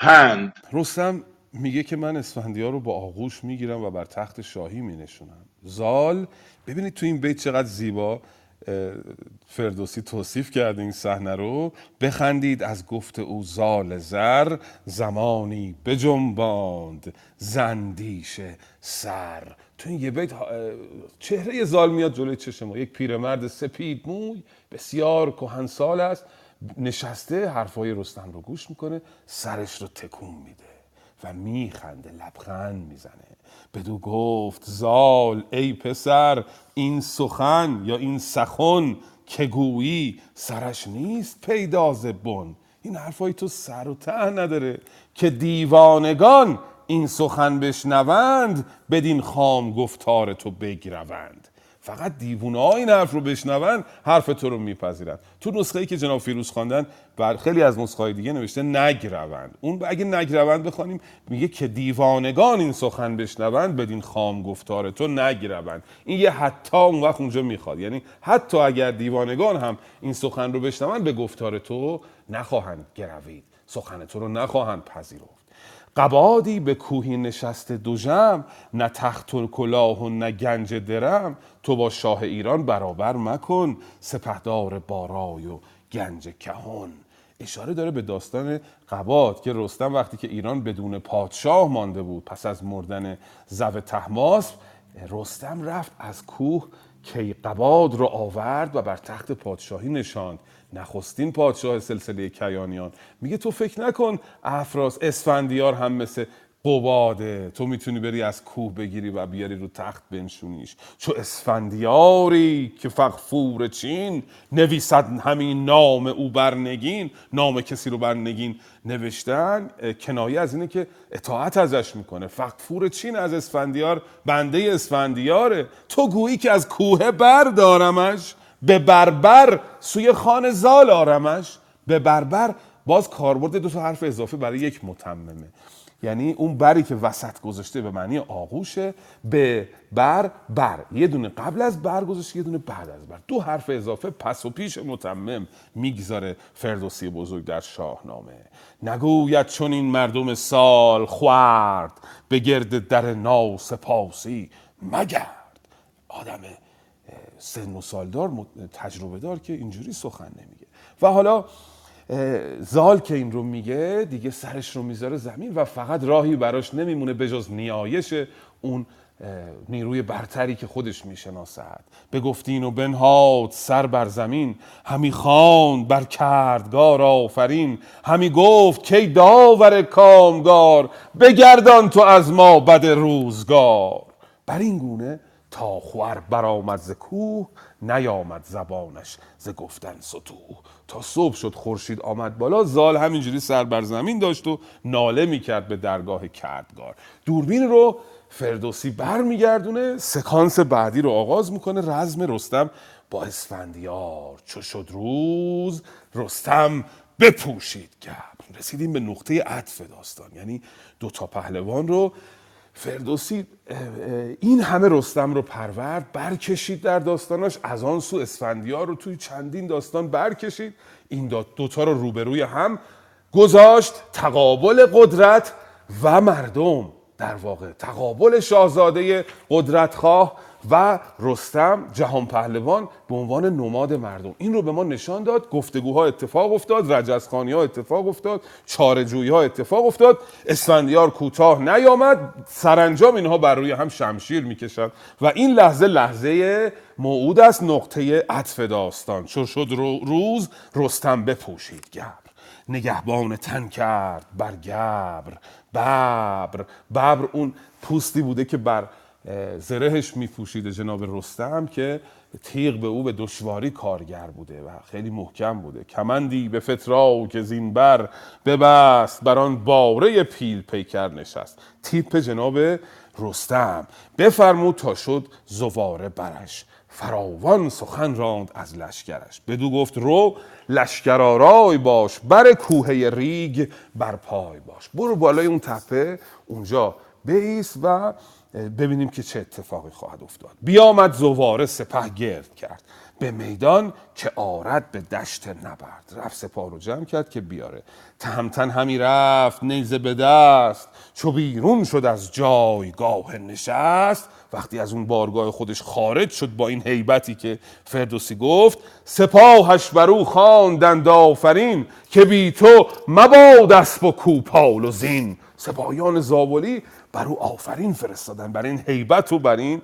S6: پند
S1: رستم میگه که من اسفندیار رو با آغوش می‌گیرم و بر تخت شاهی مینشونم. زال ببینید تو این بیت چقدر زیبا فردوسی توصیف کرده این صحنه رو. بخندید از گفت او زال زر زمانی بجنباند زندیشه سر. تو این یه بیت چهره زال میاد جلوی چشم ما. یک پیرمرد سپید موی بسیار کهنسال است. نشسته حرفای رستم رو گوش می‌کنه سرش رو تکون میده و میخنده لبخند می‌زنه. بدو گفت زال ای پسر این سخن یا این سخن که گویی سرش نیست پیدا ز بن. این حرفای تو سر و ته نداره که دیوانگان این سخن بشنوند بدین خام گفتار تو بگروند. فقط دیوونه ها این حرف رو بشنون حرف تو رو میپذیرن. تو نسخه ای که جناب فیروز خواندن بر خیلی از نسخه های دیگه نوشته نگروند. اون اگه نگروند بخوانیم میگه که دیوانگان این سخن بشنوند بدین خام گفتار تو نگروند. این یه حتی اون وقت اونجا می‌خواد. یعنی حتی اگر دیوانگان هم این سخن رو بشنوند به گفتار تو نخواهند گروید. سخن تو رو نخواهند پذیرفت. قبادی به کوهی نشسته دو جم نه تخت و کلاه و نه گنج درم. تو با شاه ایران برابر مکن سپهدار بارای و گنج کهون اشاره داره به داستان قباد که رستم وقتی که ایران بدون پادشاه مانده بود پس از مردن زو تحماس رستم رفت از کوه کیقباد رو آورد و بر تخت پادشاهی نشاند. نخستین پادشاه سلسله کیانیان. میگه تو فکر نکن افراس اسفندیار هم مثل قباده. تو می‌تونی بری از کوه بگیری و بیاری رو تخت بنشونیش. چو اسفندیاری که فغفور چین نویسد همین نام او بر نگین نام کسی رو بر نگین نوشتن کنایه از اینه که اطاعت ازش می‌کنه. فغفور چین از اسفندیار بنده اسفندیاره. تو گویی که از کوه بردارمش به بربر سوی خان زال آرمش. به بربر باز کاربرد دو تا حرف اضافه برای یک متممه. یعنی اون بری که وسط گذاشته به معنی آغوشه به بر بر. یه دونه قبل از بر گذاشته یه دونه بعد از بر. دو حرف اضافه پس و پیش متمم می‌گذاره فردوسی بزرگ در شاهنامه. نگوید چون این مردم سال خورد به گرد در ناو سپاسی مگرد. آدم سن و سالدار تجربه دار که اینجوری سخن نمیگه. و حالا زال که این رو میگه دیگه سرش رو می‌ذاره زمین و فقط راهی براش نمیمونه بجز نیایش اون نیروی برتری که خودش می‌شناسد. به گفتین و بنهاد سر بر زمین. همی خواند بر کردگار آفرین. همی گفت کی داور کامگار بگردان تو از ما بد روزگار. بر این گونه تا خور برآمد ز کوه نیامد زبانش ز گفتن ستوه تا صبح شد خورشید آمد بالا زال همینجوری سر بر زمین داشت و ناله می‌کرد به درگاه کردگار. دوربین رو فردوسی برمیگردونه سکانس بعدی رو آغاز می‌کنه رزم رستم با اسفندیار. چو شد روز رستم بپوشید گبر. رسیدیم به نقطه عطف داستان یعنی دو تا پهلوان رو فردوسی این همه رستم رو پرورد برکشید در داستاناش از آن سو اسفندیار رو توی چندین داستان برکشید. این دو- دوتا رو روبروی هم گذاشت تقابل قدرت و مردم. در واقع تقابل شاهزاده قدرتخواه و رستم جهان پهلوان به عنوان نماد مردم. این رو به ما نشان داد گفتگوها اتفاق افتاد رجزخانی ها اتفاق افتاد چارجویی ها اتفاق افتاد. اسفندیار کوتاه نیامد سرانجام اینها بر روی هم شمشیر می‌کشند و این لحظه لحظه موعود است نقطه عطف داستان. چو شد رو- روز رستم بپوشید گبر. نگهبان تن کرد بر گبر. ببر ببر اون پوستی بوده که بر زرهش میپوشیده جناب رستم که تیغ به او به دشواری کارگر بوده و خیلی محکم بوده. کمندی به فترا که زین بر ببست بر آن باره پیل پیکر نشست. تیپ جناب رستم بفرمود تا شد زواره برش. فراوان سخن راند از لشکرش. بدو گفت رو لشکر آرای باش بر کوهه ریگ بر پای باش. برو بالای اون تپه اونجا بیس و ببینیم که چه اتفاقی خواهد افتاد. بیامد زواره سپه گرد کرد. به میدان که آرد به دشت نبرد. رفت سپاه رو جمع کرد که بیاره. تهمتن همی رفت نیزه به دست. چو بیرون شد از جایگاه نشست. وقتی از اون بارگاه خودش خارج شد با این هیبتی که فردوسی گفت سپاهش بر او خواندند آفرین که بی تو مباد اسب و کوپال و زین. سپاهیان زابلی بر او آفرین فرستادن بر این هیبت و بر این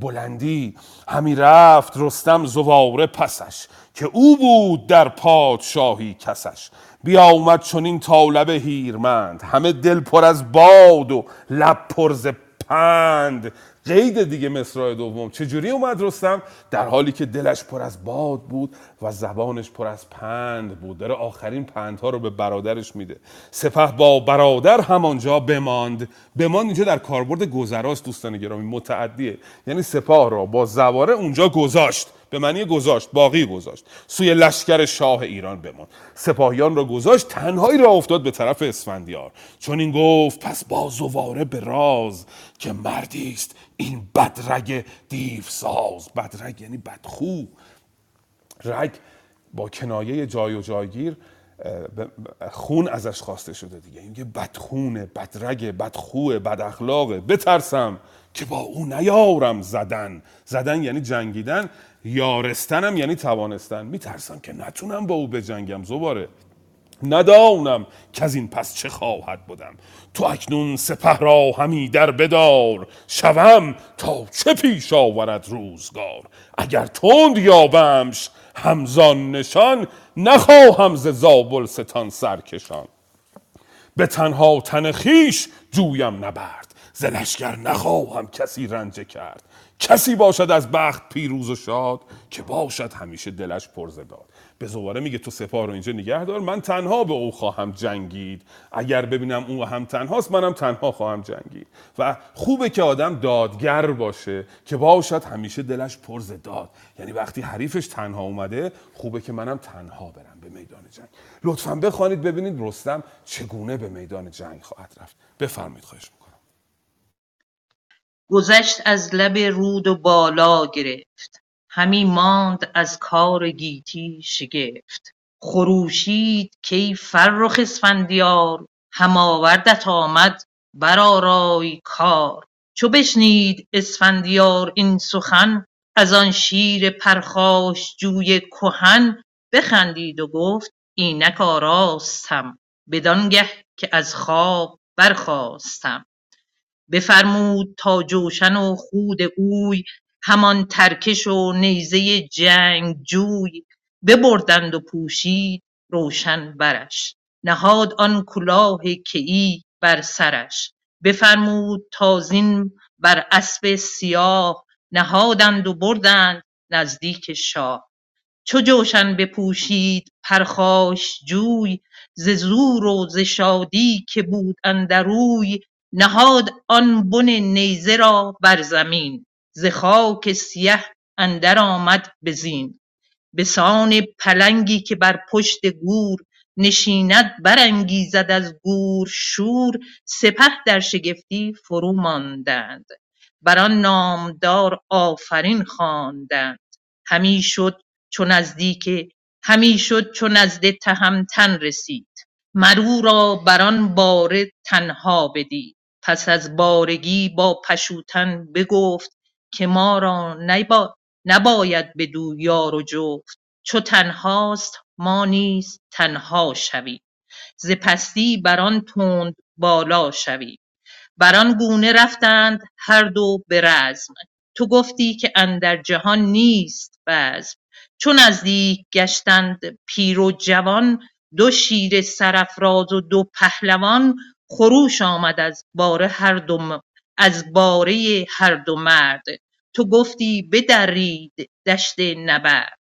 S1: بلندی. همی رفت رستم زواره پسش که او بود در پادشاهی کسش. بیامد چنین تا لب هیرمند همه دل پر از باد و لب پر ز پند. قید دیگه مصرع دوم. چجوری اومد رستم؟ در حالی که دلش پر از باد بود و زبانش پر از پند بود. داره آخرین پندها رو به برادرش میده. سپه با برادر همانجا بماند. بماند اینجا در کاربرد گذراست دوستان گرامی. متعدیه. یعنی سپاه را با زواره اونجا گذاشت. به معنی گذاشت باقی گذاشت. سوی لشکر شاه ایران بمان سپاهیان را گذاشت تنهایی را افتاد به طرف اسفندیار. چون این گفت پس با زواره به راز که مردی است این بدرگ دیو ساز بدرگ یعنی بدخو. رگ با کنایه جای و جایگیر خون ازش خواسته شده دیگه. این که بدخونه بدرگه بدخوه بد اخلاقه بترسم که با او نیارم زدن. زدن یعنی جنگیدن. یارستنم یعنی توانستن. میترسم که نتونم با او بجنگم زباره. ندانم که از این پس چه خواهد بودم تو اکنون سپه را همی در بدار. شوم تا چه پیش آورد روزگار. اگر تند یابمش همزان نشان نخواهم ز زابل ستان سرکشان به تنها تن خیش جویم نبرد. ز لشکر نخواهم کسی رنجه کرد. کسی باشد از بخت پیروز و شاد که باشد همیشه دلش پرزه داد. به زواره میگه تو سپاه رو اینجا نگه دار من تنها به او خواهم جنگید. اگر ببینم او هم تنهاست منم تنها خواهم جنگید. و خوبه که آدم دادگر باشه که باشد همیشه دلش پرز داد. یعنی وقتی حریفش تنها اومده خوبه که منم تنها برم به میدان جنگ. لطفا بخوانید ببینید رستم چگونه به میدان جنگ خواهد رفت. بفرمایید خواهش
S7: گذشت از لب رود و بالا گرفت. همی ماند از کار گیتی شگفت. خروشید کای فرخ اسفندیار هم آوردت آمد برآرای کار. چو بشنید اسفندیار این سخن از آن شیر پرخاشجوی کهن بخندید و گفت اینک آراستم بدانگه که از خواب برخاستم. بفرمود تا جوشن و خود اوی همان ترکش و نیزه جنگجوی ببردند و پوشید روشن برش. نهاد آن کلاه کیی بر سرش. بفرمود تا زین بر اسب سیاه. نهادند و بردند نزدیک شاه. چو جوشن بپوشید پرخاشجوی ز زور و ز شادی که بود اندر اوی نهاد آن بن نیزه را بر زمین ز خاک سیه اندر آمد به زین. بسان پلنگی که بر پشت گور نشیند برانگیزد از گور شور. سپه در شگفتی فرو ماندند بر آن نامدار آفرین خواندند. همی شد چو نزدیک همی شد چو نزد تهمتن رسید. مر او را بر آن باره تنها بدید. پس از بارگی با پشوتن بگفت که ما را نباید بدو یار و جفت. چو تنهاست ما نیز تنها شویم. ز پستی بر آن تند بالا شویم. بر آن گونه رفتند هر دو به رزم. تو گفتی که اندر جهان نیست بزم. چو نزدیک گشتند پیر و جوان دو شیر سرافراز و دو پهلوان خروش آمد از باره هر دو از باره هر دو مرد. تو گفتی بدرید دشت نبرد.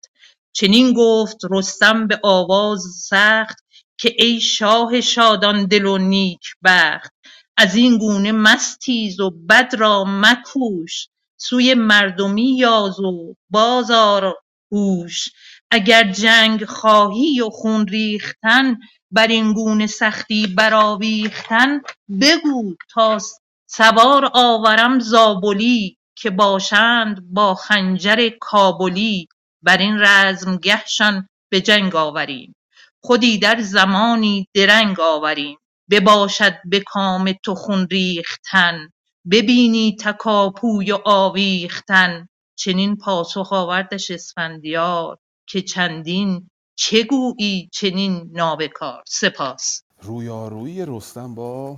S7: چنین گفت رستم به آواز سخت که ای شاه شادان دل و نیک بخت. از این گونه مستیز و بد را مکوش. سوی مردمی یاز و باز آر هوش. اگر جنگ خواهی و خون ریختن بر این گونه سختی برآویختن بگو تا سوار آورم زابلی که باشند با خنجر کابلی. بر این رزمگه شان به جنگ آوریم. خود ایدر زمانی درنگ آوریم. بباشد به کام تو خون ریختن. ببینی تکاپوی و آویختن. چنین پاسخ آوردش اسفندیار که چندین چه گویی چنین نابکار؟ سپاس.
S1: رویارویی رستم با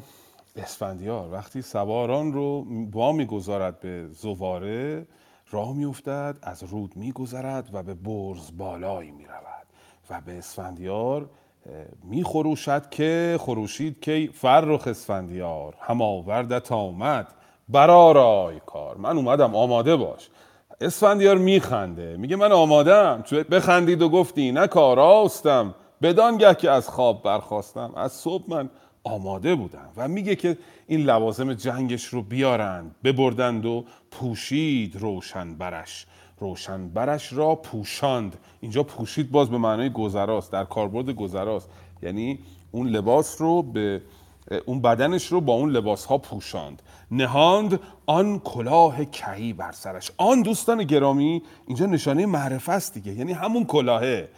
S1: اسفندیار. وقتی سواران رو با می‌گذارد به زواره راه میافتد از رود میگذرد و به برز بالایی می‌رود و به اسفندیار میخروشد که خروشید که فرخ اسفندیار. هم آوردت آمد برارای کار. من اومدم آماده باش. اسفندیار میخنده. میگه من آمادم. بخندید و گفتی نه کاراستم بدانگه که از خواب برخواستم از صبح من آماده بودم. و میگه که این لوازم جنگش رو بیارند. ببردند و پوشید روشن برش روشن برش را پوشاند. اینجا پوشید باز به معنای گذراست. در کاربرد گذراست. یعنی اون لباس رو به اون بدنش رو با اون لباس ها پوشاند. نهاند آن کلاه کهی بر سرش. آن دوستان گرامی اینجا نشانه معرفت است دیگه. یعنی همون کلاهه.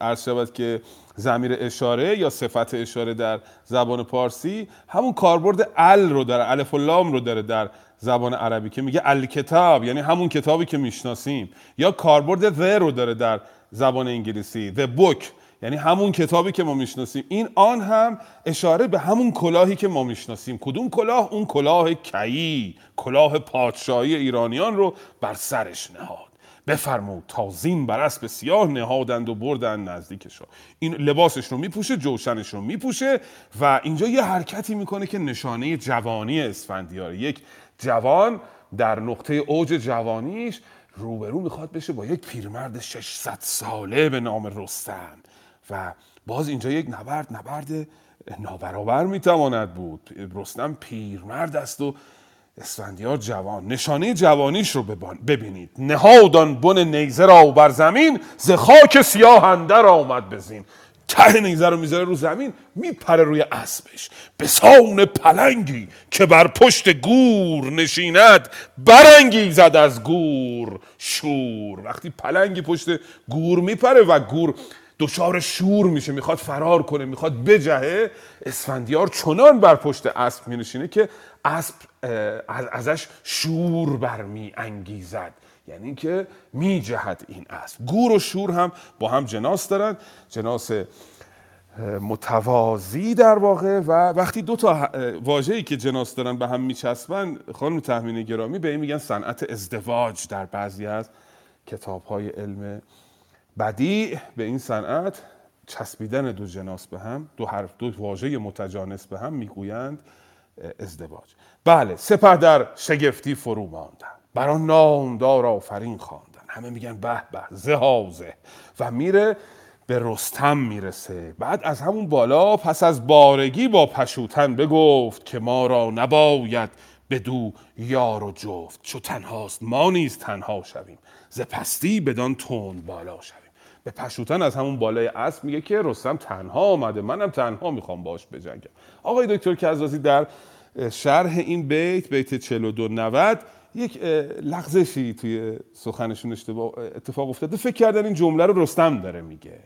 S1: عرض شود که زمیر اشاره یا صفت اشاره در زبان پارسی همون کاربرد ال رو داره الف و لام رو داره در زبان عربی که میگه الکتاب. یعنی همون کتابی که می‌شناسیم. یا کاربرد the رو داره در زبان انگلیسی. The book. یعنی همون کتابی که ما می‌شناسیم. این آن هم اشاره به همون کلاهی که ما می‌شناسیم. کدوم کلاه؟ اون کلاه کی کلاه پادشاهی ایرانیان رو بر سرش نهاد. بفرمود تا زین بر اسب سیاه نهادند و بردن نزدیکش این لباسش رو میپوشه جوشنش رو میپوشه و اینجا یه حرکتی می‌کنه که نشانه جوانی اسفندیار. یک جوان در نقطه اوج جوانیش روبرو می‌خواد بشه با یک پیرمرد 600 ساله به نام رستم. و باز اینجا یک نبرد نبرد نابرابر می‌تواند بود. رستم پیرمرد است و اسفندیار جوان نشانه جوانیش رو ببینید. نهادان بن نیزه را بر زمین ز خاک سیاه اندر آمد بزین ته نیزه رو می‌ذاره رو زمین میپره روی اسبش. به سان پلنگی که بر پشت گور نشیند برنگی زد از گور شور. وقتی پلنگی پشت گور میپره و گور دچار شور میشه می‌خواد فرار کنه می‌خواد بجهه. اسفندیار چنان بر پشت اسب مینشینه که اسب ازش شور برمی انگیزد. یعنی که می جهد این اسب. گور و شور هم با هم جناس دارن. جناس متوازی در واقع و وقتی دو تا واژه‌ای که جناس دارن به هم میچسبن خانم تحمین گرامی به این میگن صنعت ازدواج در بعضی از کتاب های علم بدی به این صنعت چسبیدن دو جناس به هم دو حرف دو واژه متجانس به هم می‌گویند ازدواج. بله سپه در شگفتی فرو ماندن. بر آن نامدار آفرین خواندن. همه میگن به به زهازه و میره به رستم می‌رسه. بعد از همون بالا پس از بارگی با پشوتن بگفت که ما را نباید بدو یار و جفت. چو تنهاست ما نیز تنها شویم. ز پستی بدان تون بالا شویم. به پشوتن از همون بالای اسب میگه که رستم تنها آمده منم تنها می‌خوام باش بجنگم. آقای دکتر کزازی در شرح این بیت بیت 42 90 یک لغزشی توی سخنشون اتفاق افتاده. فکر کردن این جمله رو رستم داره میگه.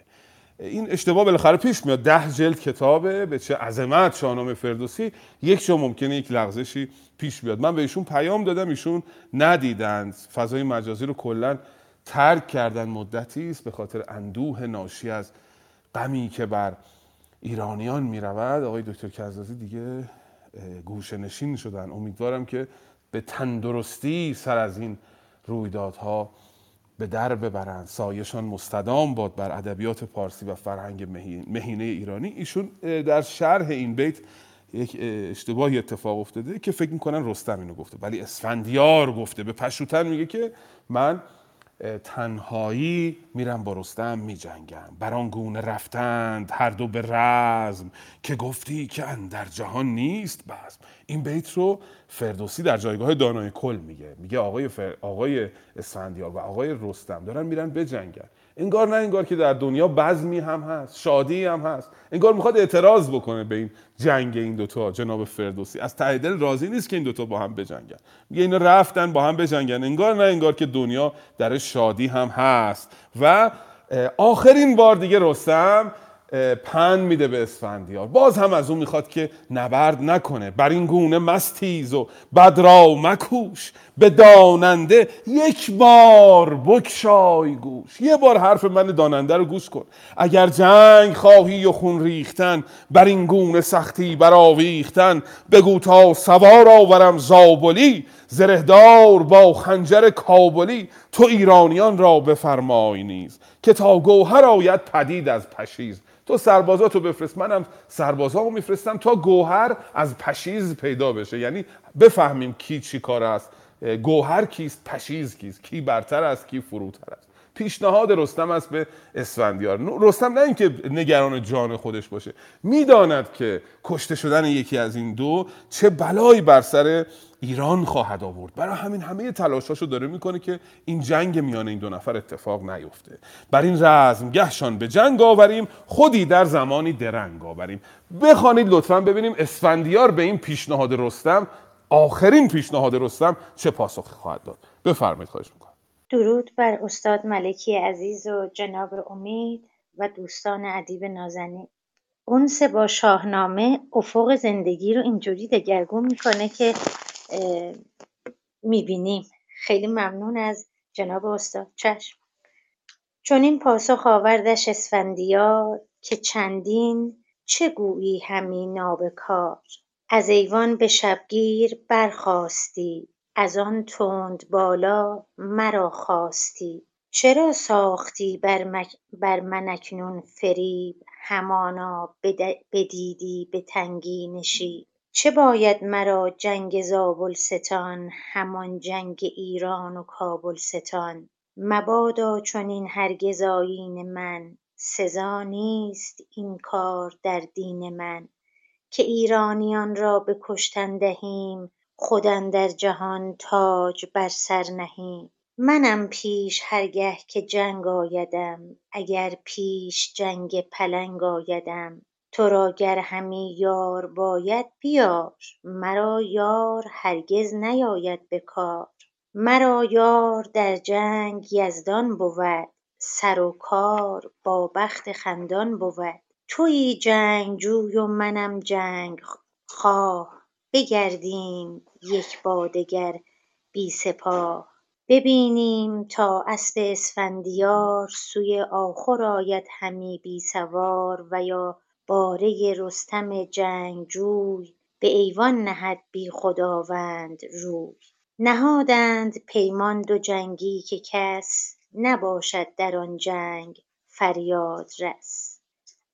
S1: این اشتباه بالاخره پیش میاد. ده جلد کتابه به چه عظمت شاهنامه فردوسی. یک شو ممکنه یک لغزشی پیش بیاد. من به ایشون پیام دادم. ایشون ندیدند فضای مجازی رو کلا ترک کردن مدتی است به خاطر اندوه ناشی از غمی که بر ایرانیان می رود آقای دکتر کزازی دیگه گوشه نشین شدن. امیدوارم که به تندرستی سر از این رویدادها به در ببرند سایشان مستدام باد بر ادبیات پارسی و فرهنگ مهینه ایرانی. ایشون در شرح این بیت یک اشتباهی اتفاق افتاده که فکر می‌کنن رستم اینو گفته. ولی اسفندیار گفته. به پشوتن میگه که من تنهایی میرم با رستم میجنگم. بر آن گونه رفتند هر دو به رزم که گفتی که در جهان نیست بس این بیت رو فردوسی در جایگاه دانای کل میگه. میگه آقای, فر... آقای اسفندیار و آقای رستم دارن میرن بجنگن. انگار نه انگار که در دنیا بزمی هم هست شادی هم هست. انگار می‌خواد اعتراض بکنه به این جنگ این دوتا جناب فردوسی. از ته دل راضی نیست که این دوتا با هم بجنگن. میگه اینا رفتن با هم بجنگن. انگار نه انگار که دنیا در شادی هم هست. و آخرین بار دیگه رستم پن میده به اسفندیار. باز هم از اون می‌خواد که نبرد نکنه. بر این گونه مستیز و بدرا مکوش. به داننده یک بار بکشای گوش. یه بار حرف من داننده رو گوش کن. اگر جنگ خواهی و خون ریختن بر این گونه سختی برآویختن بگو تا سوار آورم زابلی زرهدار با خنجر کابلی. تو ایرانیان را بفرمای نیز که تا گوهر آید پدید از پشیز. تو سربازاتو بفرست. منم سربازامو میفرستم تا گوهر از پشیز پیدا بشه. یعنی بفهمیم کی چی کار است. گوهر کیست پشیز کیست کی برتر است کی فروتر است. پیشنهاد رستم است به اسفندیار. رستم نه اینکه نگران جان خودش باشه. می‌داند که کشته شدن یکی از این دو چه بلایی بر سر ایران خواهد آورد. برای همین همه تلاشاشو داره می‌کنه که این جنگ میان این دو نفر اتفاق نیفته. بر این رزم گهشان به جنگ آوریم خودی در زمانی درنگ آوریم. بخوانید لطفا ببینیم اسفندیار به این پیشنهاد رستم آخرین پیشنهاد رستم چه پاسخی خواهد داد. بفرمایید خواهش می‌کنم.
S8: درود بر استاد ملکی عزیز و جناب امید و دوستان ادیب نازنین. اونس با شاهنامه افق زندگی رو اینجوری دگرگون می‌کنه که می‌بینیم. خیلی ممنون از جناب استاد چشم. چون این پاسخ آوردش اسفندیار که چندین چه گویی همی نابکار. از ایوان به شبگیر برخاستی از آن تند بالا مرا خواستی. چرا ساختی بر من اکنون فریب؟ همانا بدیدی به تنگی نشیب. چه باید مرا جنگ زابلستان همان جنگ ایران و کابلستان؟ مبادا چنین هرگز آیین من سزا نیست این کار در دین من. که ایرانیان را به کشتن دهیم خود اندر جهان تاج بر سر نهیم. منم پیش هرگه که جنگ آیدم اگر پیش جنگ پلنگ آیدم. تو را گر همی یار باید بیار مرا یار هرگز نیاید به کار. مرا یار در جنگ یزدان بود سر و کار با بخت خندان بود. تویی جنگجوی و منم جنگ خواه بگردیم یک با دگر بی سپاه. ببینیم تا اسب اسفندیار سوی آخور آید همی بی سوار و یا باره رستم جنگجوی به ایوان نهد بی خداوند روی. نهادند پیمان دو جنگی که کس نباشد در آن جنگ فریاد رس.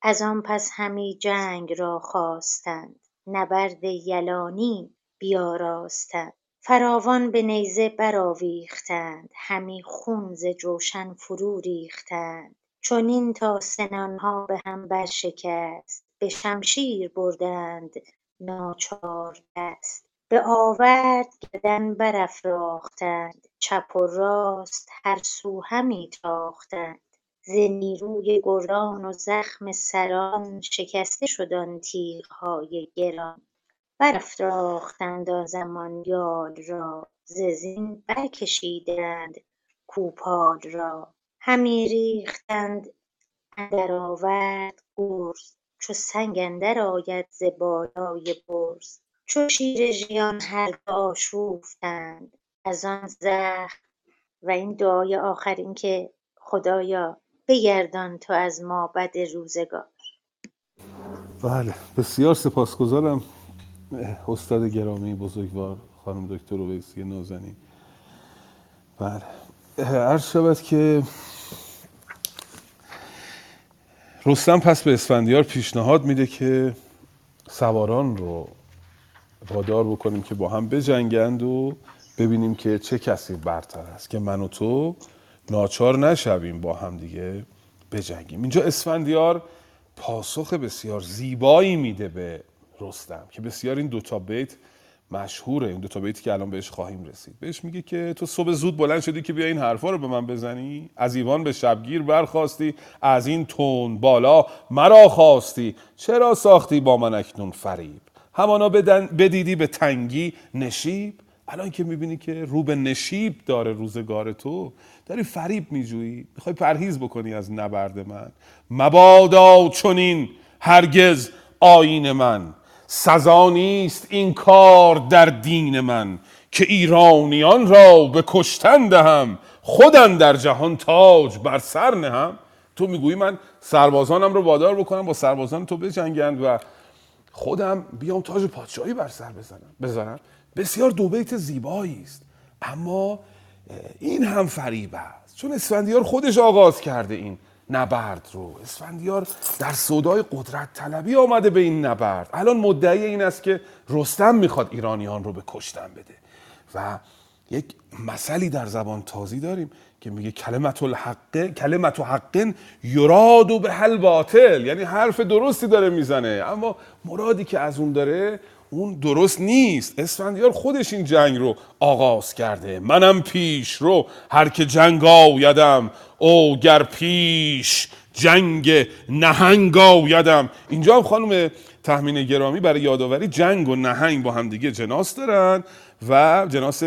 S8: از آن پس همی جنگ را خواستند نبرد یلانی بیاراستند. فراوان به نیزه برآویختند همی خون ز جوشن فرو ریختند. چنین تا سنانها به هم برشکست به شمشیر بردند ناچار دست. به آورد گردن برافراختند چپ و راست هر سو همی تاختند. ز نیروی گردان و زخم سران شکسته شد آن تیغهای گران. برافراختند آن زمان یال را ز زین برکشیدند کوپال را. همی ریختند اندر آورد گرز چو سنگ اندر آید ز بالای برز چو شیر ژیان هر دو آشوفتند از آن زخم. و این دعای آخر این که خدایا بگردان تو از ما بد روزگار.
S1: بله بسیار سپاسگزارم. استاد گرامی بزرگوار خانم دکتر اویسی نازنین. بله عرض شود که رستم پس به اسفندیار پیشنهاد میده که سواران رو وادار بکنیم که با هم بجنگند و ببینیم که چه کسی برتر است که من و تو ناچار نشویم با هم دیگه بجنگیم. اینجا اسفندیار پاسخ بسیار زیبایی میده به رستم که بسیار این دوتا بیت مشهوره. این دوتا بیتی که الان بهش خواهیم رسید. بهش میگه که تو صبح زود بلند شدی که بیا این حرفا رو به من بزنی. از ایوان به شبگیر برخواستی. از این تون بالا مرا خواستی. چرا ساختی با من اکنون فریب؟ همانا بدیدی به تنگی نشیب؟ الان که می‌بینی که رو به نشیب داره روزگار تو داری فریب میجویی. می‌خوای پرهیز بکنی از نبرد من. مبادا چنین هرگز آین من. سزا نیست این کار در دین من که ایرانیان را به کشتن دهم خودم در جهان تاج بر سر نهم. تو می‌گویی من سربازانم رو وادار بکنم با سربازان تو بجنگند و خودم بیام تاج پادشاهی بر سر بزنم بزنم. بسیار دو بیت زیبایی است. اما این هم فریب است. چون اسفندیار خودش آغاز کرده این. نبرد رو. اسفندیار در صدای قدرت طلبی آمده به این نبرد. الان مدعی این است که رستم می‌خواد ایرانیان رو به کشتن بده. و یک مثلی در زبان تازی داریم که میگه کلمت الحق کلمت حق یراد به حل باطل. یعنی حرف درستی داره می‌زنه. اما مرادی که از اون داره اون درست نیست. اسفندیار خودش این جنگ رو آغاز کرده. منم پیش رو. هر که جنگ آیدم او گر پیش جنگ نهنگ آیدم. اینجا هم خانم تحمین گرامی برای یادآوری جنگ و نهنگ با همدیگه جناس دارن و جناس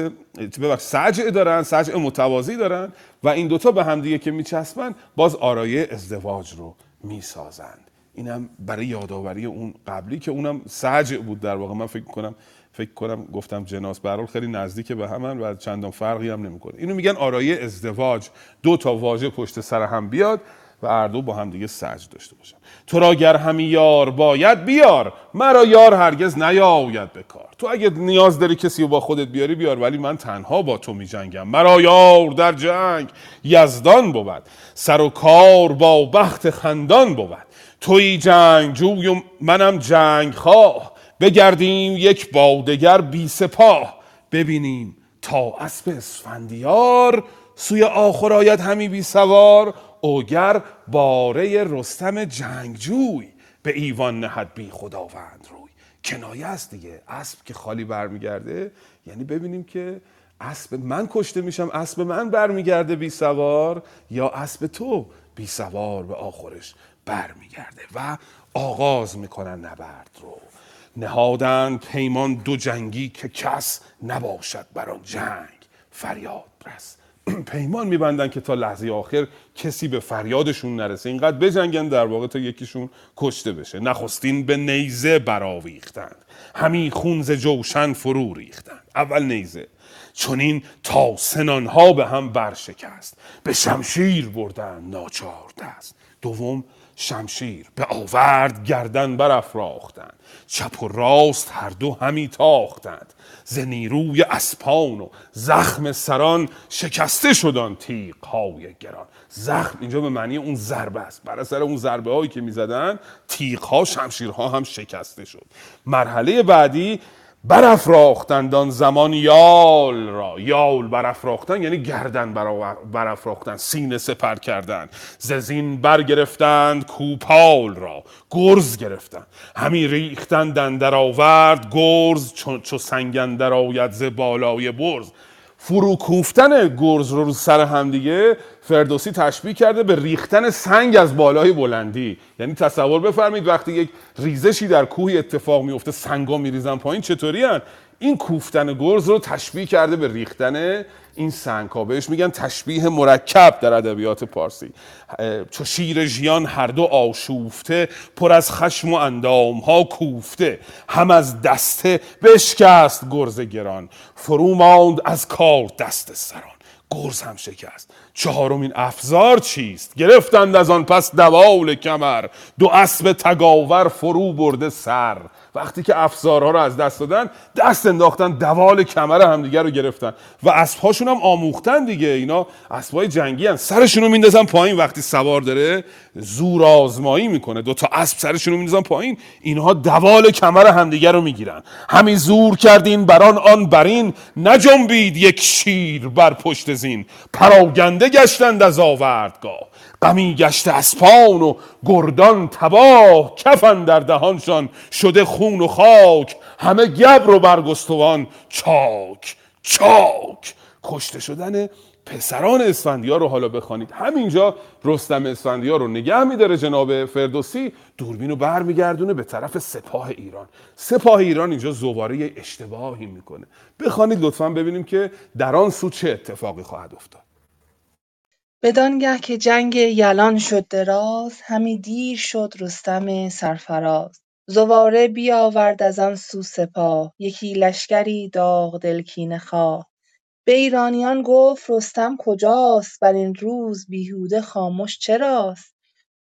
S1: ببخش سجع دارن سجع متوازی دارن و این دوتا به همدیگه که میچسبن باز آرایه ازدواج رو می‌سازند اینم برای یادآوری اون قبلی که اونم سجع بود در واقع. من فکر کنم فکر کنم گفتم جناس. برال خیلی نزدیک به همن و چندان فرقی هم نمی‌کنه. اینو میگن آرایه ازدواج. دو تا واژه پشت سر هم بیاد و اردو با هم دیگه سج داشته باشن. تو را گر همی یار باید بیار مرا یار هرگز نیاید به کار. تو اگه نیاز داری کسی رو با خودت بیاری بیار. ولی من تنها با تو می جنگم مرا یار در جنگ یزدان بود. سر و کار با بخت خندان بود. توی جنگ جوی منم جنگ خواه بگردیم یک بادگر بی سپاه. ببینیم تا اسب اسفندیار سوی آخر آید همی بی سوار. اوگر باره رستم جنگجوی به ایوان نهد بی خداوند روی. کنایه است دیگه. اسب که خالی برمیگرده یعنی ببینیم که اسب من کشته میشم اسب من برمیگرده بی سوار یا اسب تو بی سوار به آخرش برمیگرده و آغاز می‌کنن نبرد رو. نهادن پیمان دو جنگی که کس نباشد بر آن جنگ. فریاد رس (clears throat) پیمان میبندن که تا لحظه آخر کسی به فریادشون نرسه. اینقدر بجنگن در واقع تا یکیشون کشته بشه. نخستین به نیزه براویختند همی خونز جوشن فرو ریختند. اول نیزه. چونین تا سنانها به هم برشکست. به شمشیر بردن ناچار دست. دوم شمشیر به آورد گردن برافراختند. چپ و راست هر دو همی تاختند. ز نیروی اسپان و زخم سران شکسته شدن تیغ های گران. زخم اینجا به معنی اون ضربه است. بر اثر اون ضربه هایی که می‌زدن تیغ ها شمشیرها هم شکسته شد. مرحله بعدی برافراختند آن زمان یال را. یال برافراختن یعنی گردن برافراختن سینه سپر کردن. ززین برگرفتند کوپال را. گرز گرفتند. همی ریختند در آورد گرز چو سنگن در آید ز بالای برز. فرو کوفتن گرز رو رو سر همدیگه فردوسی تشبیه کرده به ریختن سنگ از بالای بلندی یعنی تصور بفرمید وقتی یک ریزشی در کوهی اتفاق میفته سنگا میریزن پایین چطوری هن؟ این کوفتن گرز رو تشبیه کرده به ریختن این سنگ ها بهش میگن تشبیه مرکب در ادبیات پارسی. چو شیر ژیان هر دو آشوفته پر از خشم و اندام ها کوفته. هم از دسته بشکست گرز گران فرو ماند از کار دست سران. گرز هم شکست. چهارمین افزار چیست؟ گرفتند از آن پس دوال کمر. دو اسب تگاور فرو برده سر. وقتی که افزارها رو از دست دادن دست انداختن دوال کمر همدیگه رو گرفتن. و اسبهاشون هم آموختن دیگه. اینا اسبای جنگی هن. سرشون رو میندازن پایین. وقتی سوار داره زور آزمایی می‌کنه. دو تا اسب سرشون رو میندازن پایین. اینها دوال کمر همدیگه رو می‌گیرن. همین زور کردین بران آن برین. نجنبید یک شیر بر پشت زین. پراگنده گشتند از آوردگاه. غمی گشت اسپان و گردان تباه کفن در دهانشان شده خون و خاک. همه گبر و برگستوان. چاک چاک. کشته شدن پسران اسفندیار رو حالا بخوانید. همینجا رستم اسفندیار رو نگه میداره جناب فردوسی. دوربین رو برمیگردونه به طرف سپاه ایران. سپاه ایران اینجا زواره اشتباهی می‌کنه. بخوانید لطفا ببینیم که در آن سو چه اتفاقی خواهد افتاد.
S9: بدانگه که جنگ یلان شد دراز همی دیر شد رستم سرفراز. زواره بیاورد از آن سو سپاه یکی لشکری داغ کینه خواه. به ایرانیان گفت رستم کجاست؟ بر این روز بیهوده خامش چراست؟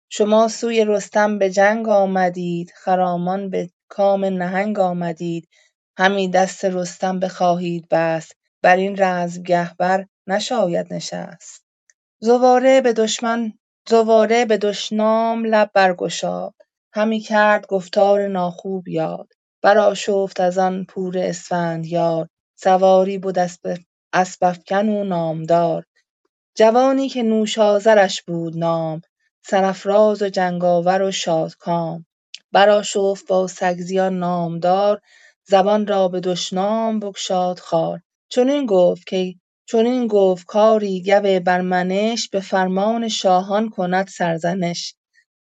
S9: شما سوی رستم به جنگ آمدید خرامان به کام نهنگ آمدید. همی دست رستم بخواهید بست بر این رزمگه بر نشاید نشست. زواره به دشمن زواره به دشنام لب برگشاد. همی کرد گفتار ناخوب یاد. برآشفت از آن پور اسفندیار. سواری بد اسب افکن و نامدار. جوانی که نوشازرش بود نام. سرافراز و جنگاور و شادکام. برآشفت با سگزیان نامدار. زبان را به دشنام بگشاد خوار چنین گفت کای چنین گفت کاری گو بر منش به فرمان شاهان کند سرزنش.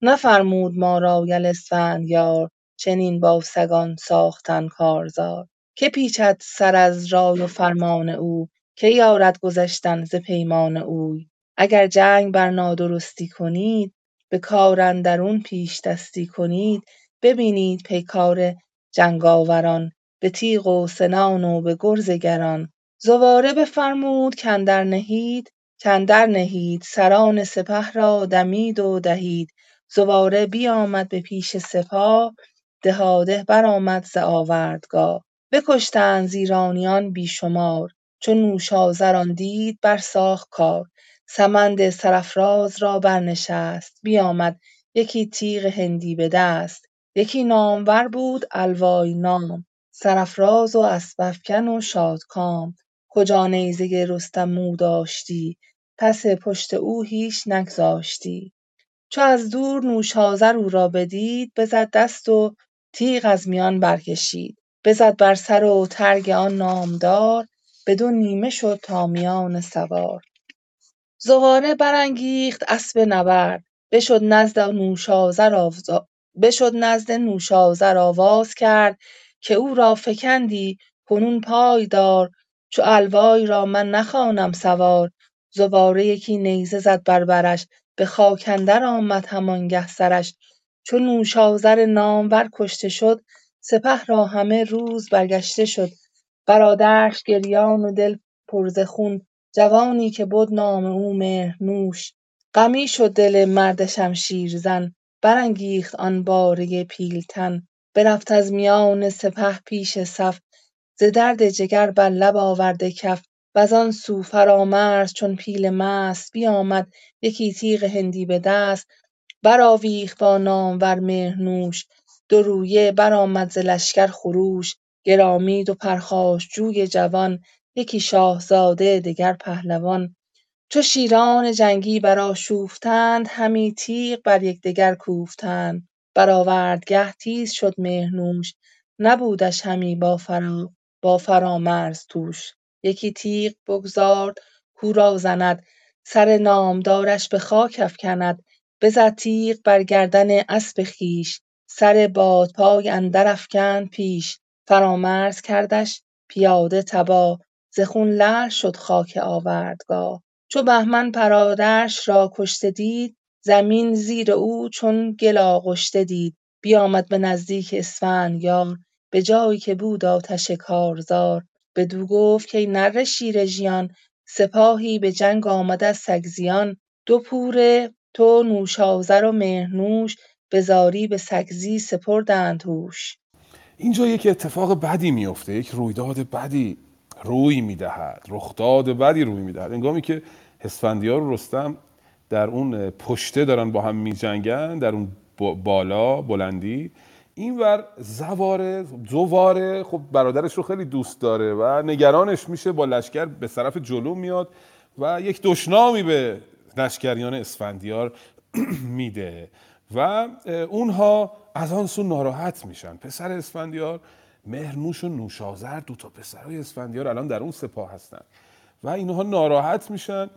S9: نفرمود ما را یل اسفندیار چنین با سگان ساختن کارزار. که پیچد سر از رای و فرمان او که یارد گذشتن ز پیمان اوی. اگر جنگ بر نادرستی کنید به کار اندرون پیشدستی کنید. ببینید پیکار جنگاوران به تیغ و سنان و به گرز گران. زواره بفرمود کاندر نهید کاندر نهید سران سپه را دمید و دهید. زواره بیامد به پیش سپاه دهاده برآمد ز آوردگاه. بکشتند ز ایرانیان بی شمار چو نوشازر آن کار. سمند سرافراز را برنشست بیامد یکی تیغ هندی به دست. یکی نامور بود الوای نام سرافراز و اسپ افکن و شادکام. کجا نیزه رستم او داشتی؟ پس پشت او هیچ نگذاشتی. چو از دور نوشازر او را بدید بزد دست و تیغ از میان برکشید. بزد بر سر و ترگ آن نامدار بدو نیمه شد تا میان سوار. زواره برانگیخت اسب نبرد بشد نزد نوشازر آواز کرد که او را فکندی کنون پای دار چو الوای را من نخوانم سوار. زواره یکی نیزه زد بر برش به خاک اندر آمد همانگه سرش. چو نوشازر نامور کشته شد سپه را همه روز برگشته شد. برادرش گریان و دل پر خون جوانی که بد نام او مهرنوش غمی شد دل مرد شمشیرزن برانگیخت آن باره پیلتن. برفت از میان سپه پیش صف ز درد جگر بر لب آورده کف وزان سو فرامرز چون پیل مست بیامد یکی تیغ هندی به دست. برآویخت با نامور مهرنوش دورویه برآمد ز لشکر خروش. گرامید و پرخاشجوی جوان یکی شاهزاده دگر پهلوان. چو شیران جنگی برآشوفتند همی تیغ بر یکدیگر کوفتند. برآوردگه تیز شد مهرنوش نبودش همی با فرامرز توش. یکی تیغ بگذارد کاو را زند. سر نامدارش به خاک افکند. بزد تیغ بر گردن اسپ خویش. سر بادپای اندر افکند پیش. فرامرز کردش پیاده تباه ز خون لعل شد خاک آوردگاه. چو بهمن برادرش را کشته دید زمین زیر او چون گل آغشته دید. بیامد به نزدیک اسفندیار. به جایی که بود آتش کارزار. بدو گفت کای نره شیر ژیان سپاهی به جنگ آمده از سگزیان. دو پور تو نوشازر و مهرنوش به زاری به سگزی سپردند هوش.
S1: اینجا یک اتفاق بدی میفته یک رویداد بدی روی می‌دهد رخداد بدی روی می‌دهد. انگامی که اسفندیار و رستم در اون پشته دارن با هم میجنگن در اون بالا بلندی. اینور زواره زواره خب برادرش رو خیلی دوست داره و نگرانش میشه با لشکر به طرف جلو میاد و یک دشنامی به لشکریان اسفندیار (clears throat) میده و اونها از آن سو ناراحت میشن. پسر اسفندیار مهرنوش و نوشازر دو تا پسرای اسفندیار الان در اون سپاه هستن و اینها ناراحت میشن.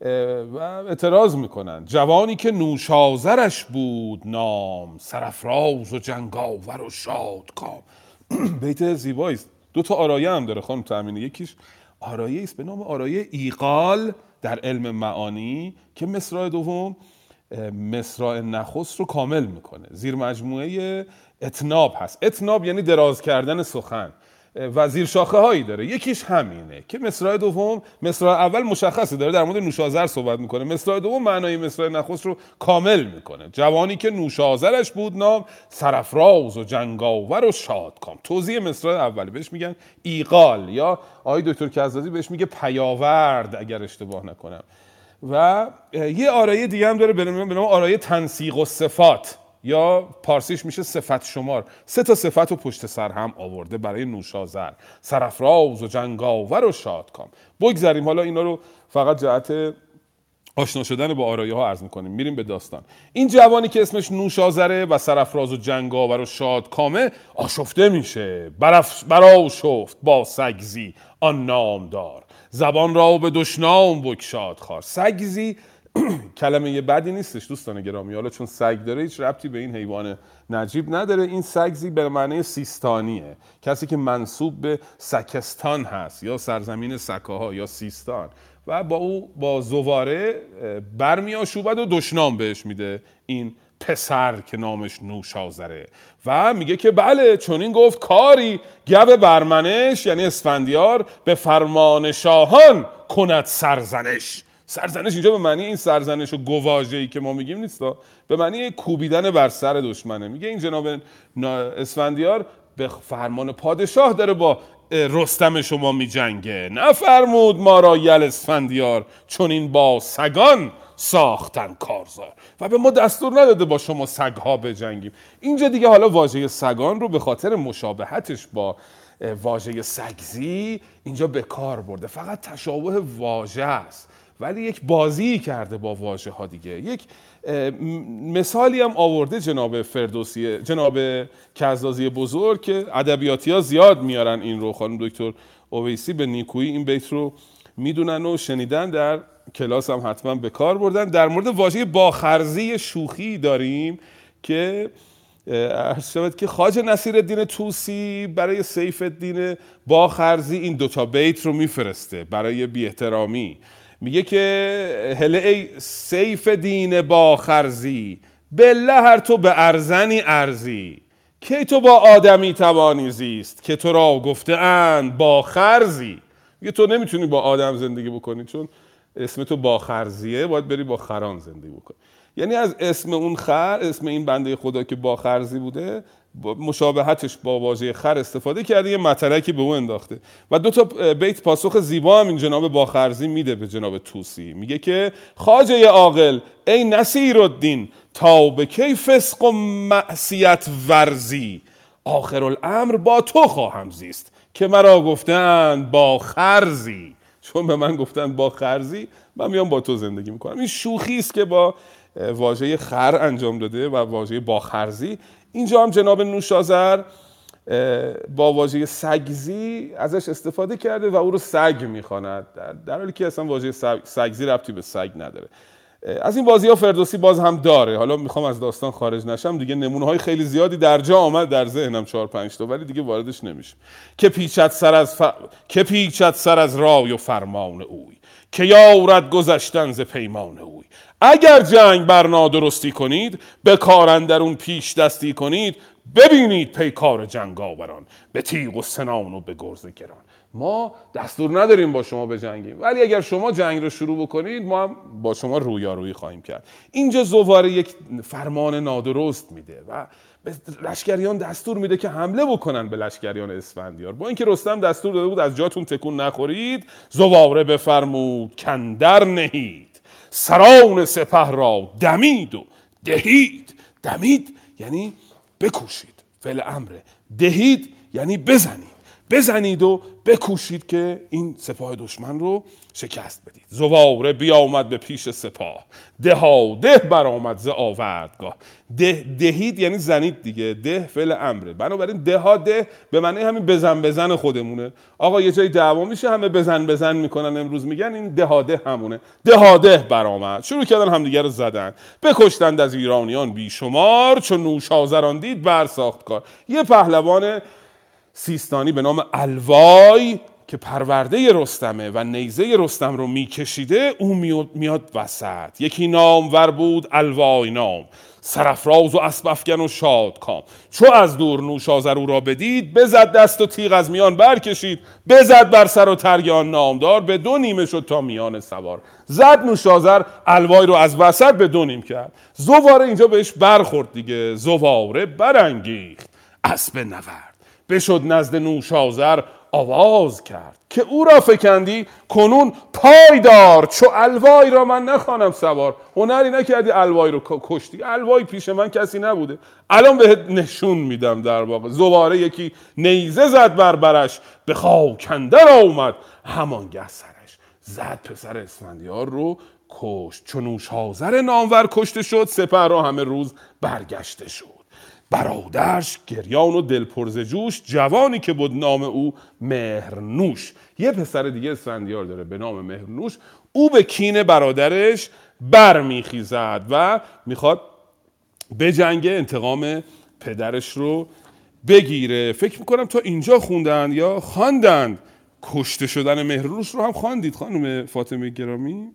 S1: و اعتراض می‌کنن. جوانی که نوشازرش بود نام سرفراز و جنگاور و شادکام. (clears throat) بیت زیبایی است دو تا آرایه هم داره خانم تامینی یکیش آرایه است به نام آرایه ایقال در علم معانی که مصرع دوم مصرع نخست رو کامل می‌کنه. زیر مجموعه اتناب هست. اتناب یعنی دراز کردن سخن. و زیر شاخه هایی داره. یکیش همینه که مصرع دوم مصرع اول مشخصه داره در مورد نوشازر صحبت می‌کنه. مصرع دوم معنای مصرع نخست رو کامل می‌کنه. جوانی که نوشازرش بود نام سرفراز و جنگاور و شادکام. توضیح مصرع اولی بهش میگن ایقال یا آقای دکتر کزازی بهش میگه پیاورد اگر اشتباه نکنم. و یه آرایه دیگه هم داره به نام آرایه تنسیق و صفات. یا پارسیش میشه صفت شمار. سه تا صفت رو پشت سر هم آورده برای نوشازر. سرفراز و جنگاور و شادکام. بگذریم. حالا اینا رو فقط جهت آشنا شدن با آرایه ها عرض می‌کنیم. میریم به داستان. این جوانی که اسمش نوشازره و سرفراز و جنگاور و شادکامه آشفته میشه. برا شفت با سگزی. آن نامدار. زبان را به دشنام بکشاد خار. سگزی (clears throat) کلمه بدی نیستش دوستان گرامی. حالا چون سگ داره هیچ ربطی به این حیوان نجیب نداره. این سگزی به معنی سیستانیه. کسی که منصوب به سکستان هست یا سرزمین سکاها یا سیستان. و با او با زواره برمیاشوبد و دشنام بهش میده. این پسر که نامش نوشازره. و میگه که بله چون این گفت کاری گب برمنش یعنی اسفندیار به فرمان شاهان کند سرزنش. سرزنش اینجا به معنی این سرزنش و گواژه‌ای که ما میگیم نیست به معنی کوبیدن بر سر دشمنه. میگه این جناب اسفندیار به فرمان پادشاه داره با رستم شما می جنگه نفرمود ما را یل اسفندیار چون این با سگان ساختن کارزار. و به ما دستور نداده با شما سگها بجنگیم. اینجا دیگه حالا واژه سگان رو به خاطر مشابهتش با واژه سگزی اینجا به کار برده. فقط تشابه واژه است. ولی یک بازی کرده با واژه ها دیگه. یک مثالی هم آورده جناب فردوسی جناب کزازی بزرگ که ادبیاتی ها زیاد میارن این رو خانم دکتر اویسی به نیکویی این بیت رو می‌دونن و شنیدن. در کلاس هم حتما به کار بردن. در مورد واژه باخرزی شوخی داریم که شود که خاج نصیر الدین توسی برای سیف الدین باخرزی این دوتا بیت رو میفرسته برای بی میگه که هله ای سیف دین با خرزی بله هر تو به ارزنی ارزی. کی تو با آدمی توانی زیست که تو را گفته اند با خرزی. میگه تو نمی‌تونی با آدم زندگی بکنی چون اسم تو با خرزیه باید بری با خران زندگی بکنی. یعنی از اسم اون خر اسم این بنده خدا که با خرزی بوده مشابهتش با واژه خر استفاده کرده یه مطلقی به او انداخته. و دو تا بیت پاسخ زیبا هم این جناب باخرزی میده به جناب توسی میگه که خاجه عاقل ای نصیر الدین تا به کی فسق و معصیت ورزی. آخر الامر با تو خواهم زیست که مرا گفتن با خرزی. چون به من گفتن با خرزی من میام با تو زندگی می‌کنم. این شوخی است که با واژه خر انجام داده و واژه با خرزی اینجا هم جناب نوشازر با واژه سگزی ازش استفاده کرده و او رو سگ می‌خواند. در حالی که اصلا واژه سگزی ربطی به سگ نداره. از این بازی ها فردوسی باز هم داره. حالا می‌خوام از داستان خارج نشم. دیگه نمونه های خیلی زیادی در جا آمد در ذهنم چهار پنج تا ولی دیگه واردش نمیشه که پیچت سر از ف... که پیچت سر از رای و فرمان اوی که یارد گذشتن ز پیمان اوی اگر جنگ بر نادرستی کنید به اون پیش دستی کنید ببینید پیکار جنگاوران به تیغ و سنان و به گرز گران. ما دستور نداریم با شما بجنگیم ولی اگر شما جنگ رو شروع بکنید ما هم با شما رویارویی خواهیم کرد. اینجا زواره یک فرمان نادرست میده و به لشکریان دستور میده که حمله بکنن به لشکریان اسفندیار. با اینکه رستم دستور داده بود از جاتون تکون نخورید زواره بفرمود کندر نهید. سران سپه را دمید و دهید. دمید یعنی بکوشید. فعل امره. دهید یعنی بزنید. بزنید و بکوشید که این سپاه دشمن رو شکست بدید. زواره بیامد به پیش سپاه. ده ده برآمد ز آوردگاه. ده دهید یعنی زنید دیگه. ده فعل امره. بنابراین ده ده به معنی همین بزن بزن خودمونه. آقا یه جای دعوا میشه همه بزن بزن می‌کنن امروز. میگن این ده ده همونه. ده ده برآمد. شروع کردن همدیگه رو زدن. بکشتند از ایرانیان بیشمار چون نوشازران دید برساخت کار. یه پهلوان سیستانی به نام الوای که پرورده رستمه و نیزه رستم رو میکشیده او میاد وسط. یکی نامور بود الوای نام. سرفراز و اسبفگن و شاد کام چو از دور نوشازر او را بدید بزد دست و تیغ از میان برکشید. بزد بر سر و ترگان نامدار به دو نیمه شد تا میان سوار. زد نوشازر الوای رو از وسط به دو نیم کرد. زواره اینجا بهش برخورد دیگه زواره برانگیخت. اسب نورد بشد نزد نوشازر آواز کرد که او را فکندی کنون پایدار چو الوای را من نخوانم سوار. هنری نکردی الوای رو کشتی؟ الوای پیش من کسی نبوده. الان بهت نشون میدم در واقع. زواره یکی نیزه زد بر برش به خاکندر آمد. همانگه سرش زد پسر اسفندیار رو کشت. چون حاضر نامور کشته شد سپر را همه روز برگشته شد. برادرش گریان و دلپرز جوش جوانی که بود نام او مهرنوش. یه پسر دیگه اسفندیار داره به نام مهرنوش. او به کین برادرش برمیخیزد و می‌خواد به جنگ انتقام پدرش رو بگیره. فکر می‌کنم تا اینجا خوندن یا خواندند کشته شدن مهرنوش رو هم خواندید خانم فاطمه گرامی؟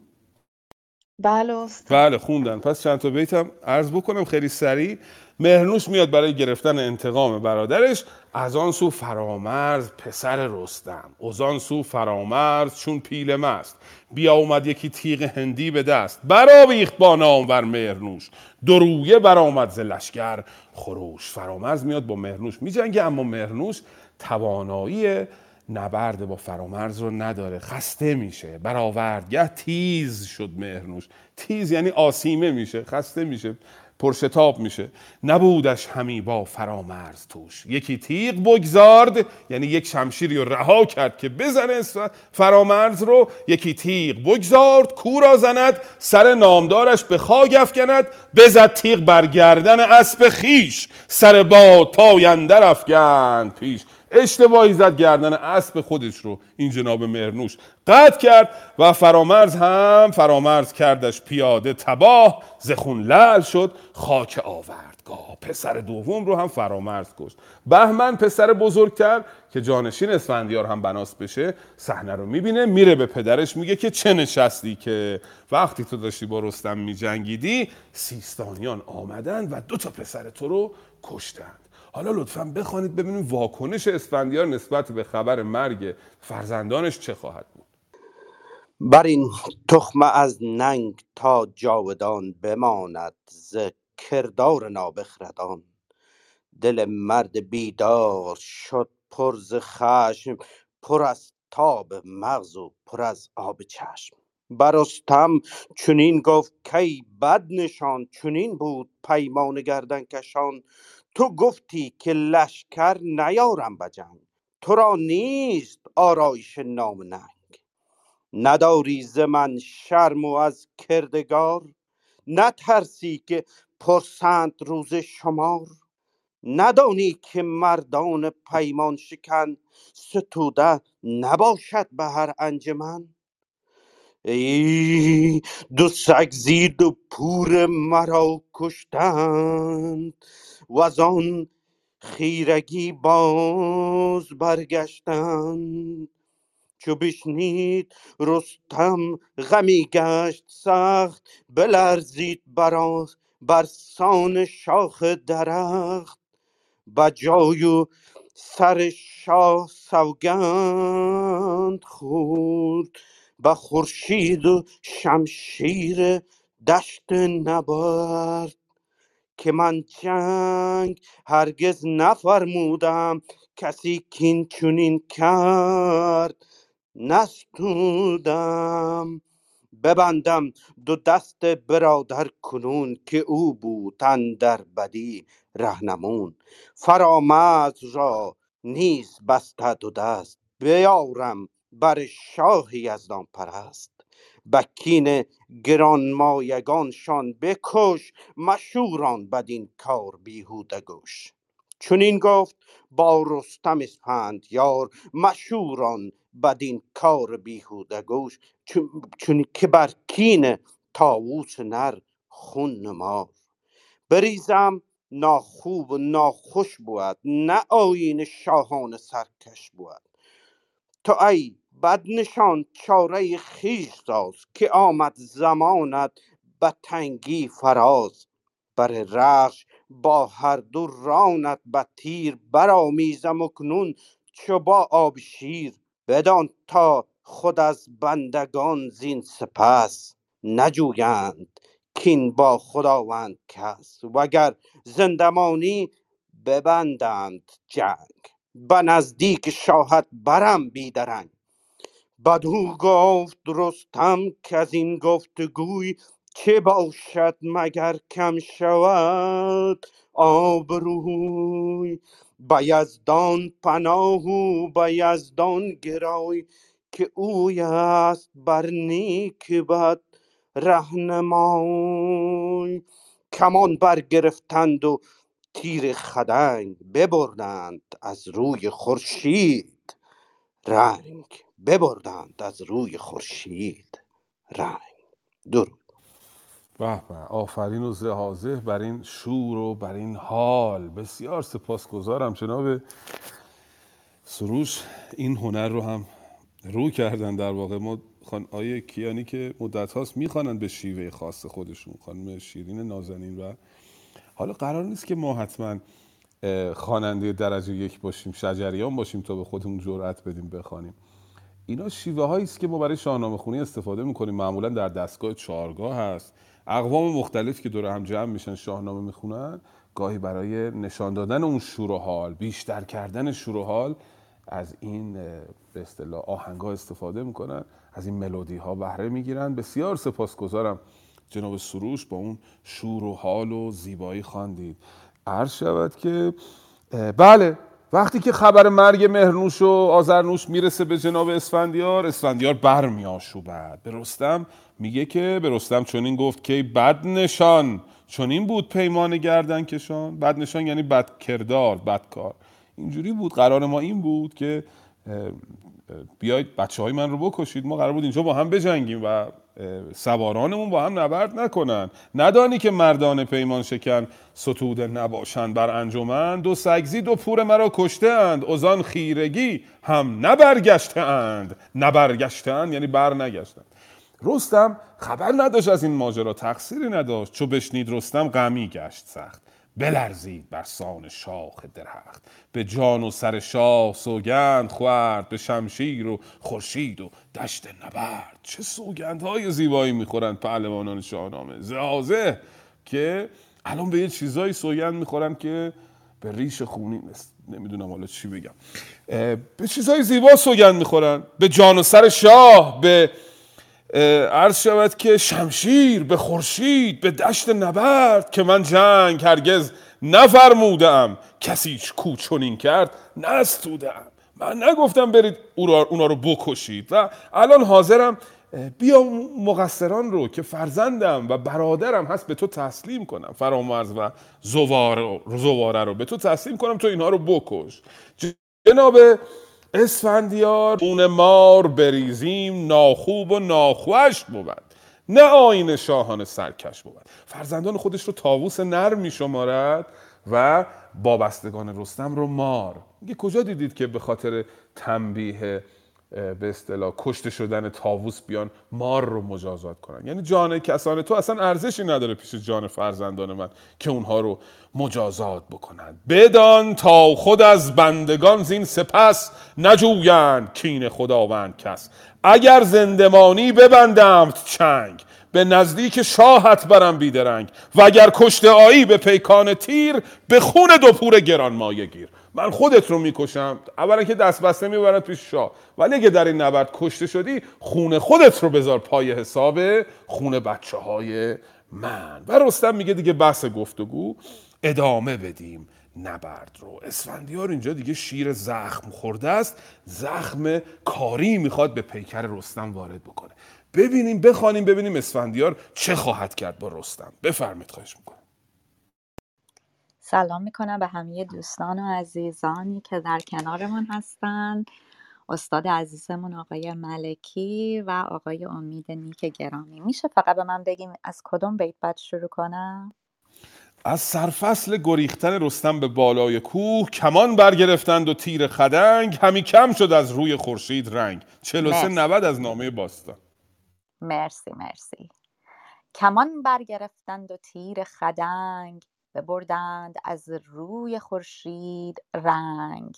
S9: بله
S1: بله خوندن. پس چند تا بیتم عرض بکنم خیلی سریع. مهرنوش میاد برای گرفتن انتقام برادرش. از آن سو فرامرز پسر رستم. از آن سو فرامرز چون پیل مست. بیا اومد یکی تیغ هندی به دست. برآویخت با نامور مهرنوش. درویه برآمد ز لشکر. خروش فرامرز میاد با مهرنوش میجنگه اما مهرنوش توانایی نبرد با فرامرز رو نداره. خسته میشه. برآوردگه تیز شد مهرنوش. تیز یعنی آسیمه میشه. خسته میشه. پرشتاب میشه. نبودش همی با فرامرز توش. یکی تیغ بگذارد یعنی یک شمشیری رو رها کرد که بزنه فرامرز رو. یکی تیغ بگذارد کورا زند سر نامدارش به خاک افکند. بزد تیغ بر گردن اسب خیش سر باد پای اندر افکند پیش. اشتباهی زد گردن اسب خودش رو این جناب مرنوش. قطع کرد و فرامرز هم فرامرز کردش پیاده تباه زخون لل شد خاک آوردگاه. پسر دوم رو هم فرامرز کشت. بهمن پسر بزرگتر که جانشین اسفندیار هم بناس بشه صحنه رو می‌بینه میره به پدرش میگه که چه نشستی که وقتی تو داشتی با رستم میجنگیدی سیستانیان آمدن و دو تا پسر تو رو کشتند حالا لطفا بخوانید ببینیم واکنش اسفندیار نسبت به خبر مرگ فرزندانش چه خواهد بود.
S10: بر این تخمه از ننگ تا جاودان بماند ز کردار نابخردان. دل مرد بیدار شد پر ز خشم پر از تاب مغز و پر از آب چشم. برستم چنین گفت کی بد نشان چنین بود پیمان گردن کشان تو گفتی که لشکر نیارم به جنگ. تو را نیست آرایش ننگ. نداری ز من شرم و از کردگار؟ نترسی که پرسند روز شمار؟ ندانی که مردان پیمان شکن ستوده نباشد به هر انجمن؟ ای دو سگ زید و پور مرا کشتند. و آن خیرگی باز برگشتند چو بشنید رستم غمی گشت سخت بلرزید بر برسان شاخ درخت. بجای و سر شاه سوگند خورد به خورشید و شمشیر دشت نبرد. که من جنگ هرگز نفرمودم کسی کین چنین کرد. نستودم. ببندم دو دست برادر کنون که او بود در بدی رهنمون. فرامرز را نیز بسته دو دست بیارم بر شاه یزدان پرست بکین گرانمایگانشان بکش مشوران بدین کار بیهوده گوش. چنین گفت با رستم اسفندیار مشوران بدین کار بیهوده گوش. چون که بر کین طاووس نر خون نمار. بریزم ناخوب و ناخوش بود نه آیین شاهان سرکش بود. تو ای بد نشان چاره خویش ساز که آمد زمانت به تنگی فراز. بر رخش با هر دو رانت به تیر برآمیزم اکنون چو با آب شیر. بدان تا خود از بندگان زین سپس نجویند کین با خداوند کس. وگر زندمانی ببندند جنگ به نزدیک شاهت برم بیدرنگ. بدو گفت رستم که از این گفتگوی چه باشد مگر کم شود؟ آبروی به یزدان پناه و به یزدان گرای که اوی است بر نیک بد رهنمای. کمان برگرفتند و تیر خدنگ ببردند از روی خورشید. رنگ ببردند از روی خورشید. رنگ. درود.
S1: به آفرین و زهازه بر این شور و بر این حال. بسیار سپاسگزارم جناب سروش. این هنر رو هم رو کردن در واقع. ما خان آیه کیانی که مدت هاست می‌خوانند به شیوه خاص خودشون. خانم شیرین نازنین و حالا قرار نیست که ما حتما خواننده درجه یک باشیم شجریان باشیم تا به خودمون جرأت بدیم بخوانیم. اینا شیوه هایی است که ما برای شاهنامه خونی استفاده می‌کنیم. معمولا در دستگاه چهارگاه هست. اقوام مختلف که دور هم جمع میشن شاهنامه می‌خونن گاهی برای نشان دادن اون شور و حال بیشتر کردن شور و حال از این به اصطلاح آهنگ استفاده می‌کنن. از این ملودی ها بهره می‌گیرن. بسیار سپاسگزارم جناب سروش با اون شور و حال و زیبایی خواندید. عرض شود که بله وقتی که خبر مرگ مهرنوش و آزرنوش می‌رسه به جناب اسفندیار اسفندیار برمیآشوبد. به رستم میگه که به رستم چنین گفت که بد نشان چنین بود پیمان گردن کشان بد نشان یعنی بد کردار بد کار اینجوری بود قرار ما این بود که بیاید بچه های من رو بکشید. ما قرار بود اینجا با هم بجنگیم و سوارانمون با هم نبرد نکنن. ندانی که مردان پیمان شکن ستوده نباشند بر انجمن. دو سگزی دو پور مرا کشته اند ازان خیرگی هم نبرگشته اند نبرگشته اند یعنی بر نگشتند رستم خبر نداشت از این ماجرا تقصیری نداشت. چو بشنید رستم غمی گشت سخت. بلرزید بر سان شاخ درخت. به جان و سر شاه سوگند خورد به شمشیر و خورشید و دشت نبرد. چه سوگندهای زیبایی می‌خورند پهلوانان شاهنامه. زازه که الان به یه چیزایی سوگند می‌خورن که به ریش خونی است نمی‌دونم حالا چی بگم. به چیزای زیبا سوگند می‌خورن. به جان و سر شاه به عرض شود که شمشیر به خورشید به دشت نبرد که من جنگ هرگز نفرمودم کسی کو چنین کرد؟ نستودم من نگفتم برید اونا رو بکشید و الان حاضرم بیا مقصران رو که فرزندم و برادرم هست به تو تسلیم کنم. فرامرز و زواره رو به تو تسلیم کنم تو اینها رو بکش. جناب اسفندیار خون مار بریزیم ناخوب و ناخوش بود. نه آین شاهان سرکش بود. فرزندان خودش رو تاووس نر می شمارد و وابستگان رستم رو مار. میگه کجا دیدید که به خاطر تنبیه به اصطلاح کشته شدن تاووس بیان مار رو مجازات کنن. یعنی جان کسان تو اصلا ارزشی نداره پیش جان فرزندان من که اونها رو مجازات بکنند بدان تا خود از بندگان زین سپس نجویند کین خداوند کس. اگر زندمانی ببندمت چنگ به نزدیک شاهت برم بیدرنگ. و اگر کشته آیی به پیکان تیر به خون دو پور گران مایه گیر. من خودت رو می‌کشم. اولا که دست بسته می‌برد پیش شاه. ولی اگه در این نبرد کشته شدی خون خودت رو بذار پای حساب خون بچه های من. و رستم میگه دیگه بحث گفتگو ادامه بدیم. نبرد رو. اسفندیار اینجا دیگه شیر زخم خورده است. زخم کاری می‌خواد به پیکر رستم وارد بکنه. ببینیم بخوانیم ببینیم اسفندیار چه خواهد کرد با رستم. بفرمید خواهش می‌کنم.
S11: سلام می‌کنم به همه دوستان و عزیزانی که در کنارمون هستن. استاد عزیزمون آقای ملکی و آقای امید نیک گرامی. میشه فقط به من بگیم از کدوم بیت باید شروع کنم؟
S1: از سرفصل گریختن رستم به بالای کوه کمان برگرفتند و تیر خدنگ همی کم شد از روی خورشید رنگ. 43
S11: مرسی.
S1: 90 از نامه باستان.
S11: مرسی مرسی. کمان برگرفتند و تیر خدنگ ببردند از روی خورشید رنگ.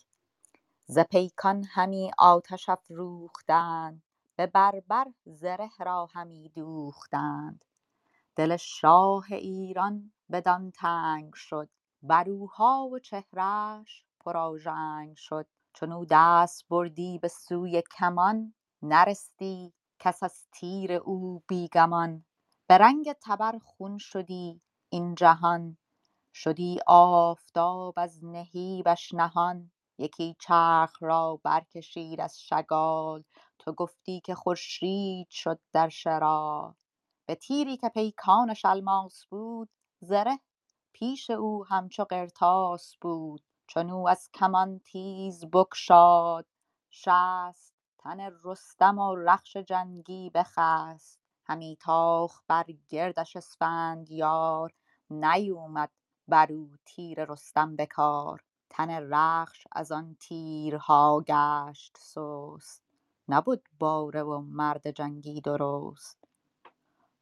S11: ز پیکان همی آتش افروختند به بربر زره را همی دوختند. دل شاه ایران بدان تنگ شد بروها و چهرش پرآژنگ شد. چون دست بردی به سوی کمان نرستی کس از تیر او بیگمان. به رنگ تبر خون شدی این جهان شدی آفتاب از نهیبش نهان. یکی چرخ را برکشید از شگال. تو گفتی که خورشید شد در شرار به تیری که پیکانش الماس بود زره پیش او همچو قرطاس بود. چون او از کمان تیز بگشاد. شست تن رستم و رخش جنگی بخست. همی تاخت بر گردش اسفندیار. نیومد بر او تیر رستم به کار تن رخش از آن تیرها گشت سست. نبد باره و مرد جنگی درست.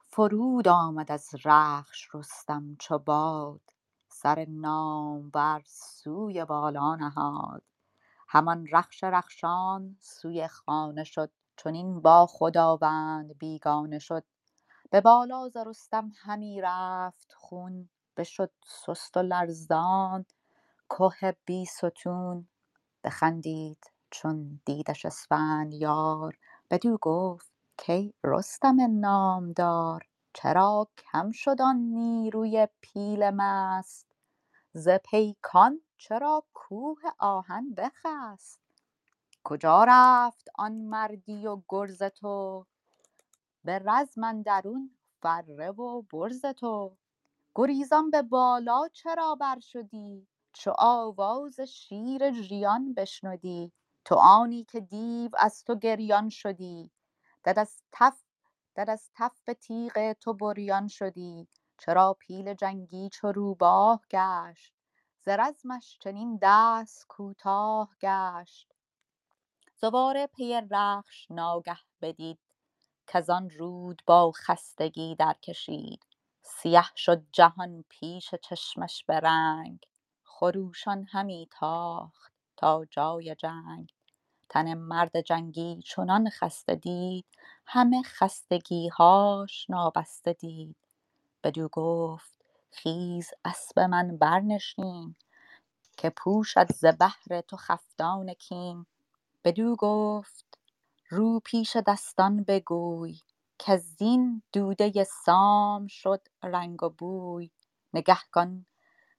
S11: فرود آمد از رخش رستم چو باد سر نامور سوی بالا نهاد. همان رخش رخشان سوی خانه شد چنین با خداوند بیگانه شد. به بالا ز رستم همی رفت خون بشد سست و لرزان که بیستون بخندید چون دیدش اسفندیار بدو گفت کای رستم نامدار چرا کم شد آن نیروی پیل مست؟ ز پیکان چرا کوه آهن بخست؟ کجا رفت آن مردی و گرز تو؟ به رزم اندرون فره و برز تو. گریزان به بالا چرا بر شدی چو آواز شیر ژیان بشنودی. تو آنی که دیو از تو گریان شدی. دد از تف دد از تف تیغ تو بریان شدی. چرا پیل جنگی چو روباه گشت؟ ز رزمش چنین دست کوتاه گشت. زواره پی رخش ناگه بدید. کز آن رود با خستگی درکشید. سیه شد جهان پیش چشمش به رنگ خروشان همی تاخت تا جای جنگ. تن مرد جنگی چنان خسته دید همه خستگیهاش نابسته دید. بدو گفت خیز اسب من برنشین که پوشد ز بهر تو خفتان کین. بدو گفت رو پیش دستان بگوی کزین دوده سام شد رنگ و بوی. نگه کن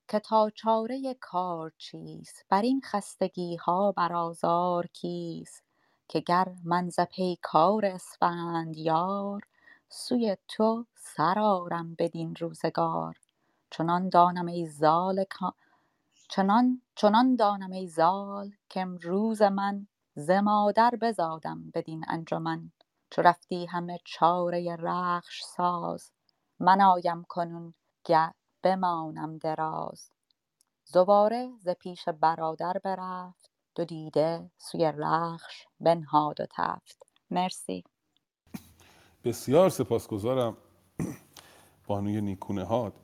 S11: که تا چاره کار چیست؟ برین خستگیها بر آزار کیست؟ که گر من ز پیکار اسفندیار سوی تو سر آرم بدین روزگار. چنان دانم ای زال چنان چنان دانم ای زال کامروز من ز مادر بزادم بدین انجمن. چو رفتی همه چاره رخش ساز من آیم کنون گه بمانم دراز. زواره ز پیش برادر برفت دو دیده سوی رخش بنهاد و تفت. مرسی.
S1: بسیار سپاسگزارم. بانوی نیکونهاد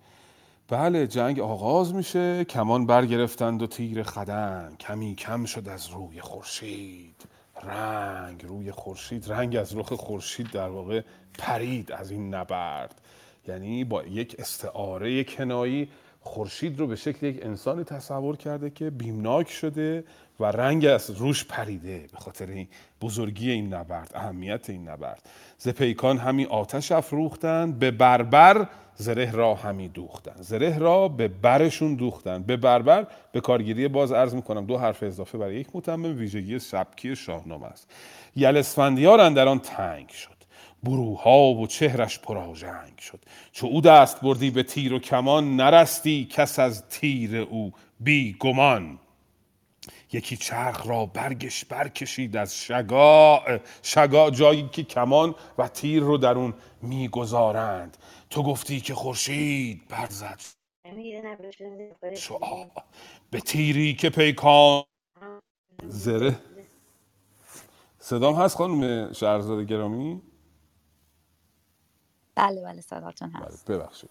S1: بله جنگ آغاز میشه. کمان برگرفتند و تیر خدنگ کمی کم شد از روی خورشید. رنگ روی خورشید رنگ از رخ خورشید در واقع پرید از این نبرد. یعنی با یک استعاره کنایی خورشید رو به شکل یک انسانی تصور کرده که بیمناک شده و رنگ از روش پریده به خاطر این بزرگی این نبرد اهمیت این نبرد. ز پیکان همی آتش افروختند به بربر زره را همی دوختند زره را به برشون دوختند به بربر به کارگیری باز عرض می‌کنم دو حرف اضافه برای یک متمم ویژگی سبکی شاهنامه است. یل اسفندیار اندر آن تنگ شد. بروها و چهرش پرآژنگ شد. چو او دست بردی به تیر و کمان نرستی کس از تیر او بی گمان. یکی چرخ را برگش برکشید از شگاع شگاع جایی که کمان و تیر رو در اون می‌گذارند. تو گفتی که خورشید برزد شعاع به تیری که پیکان. زره. صدام هست خانم شهرزاد گرامی؟
S11: بله بله صداتون
S1: بله
S11: هست.
S1: ببخشید.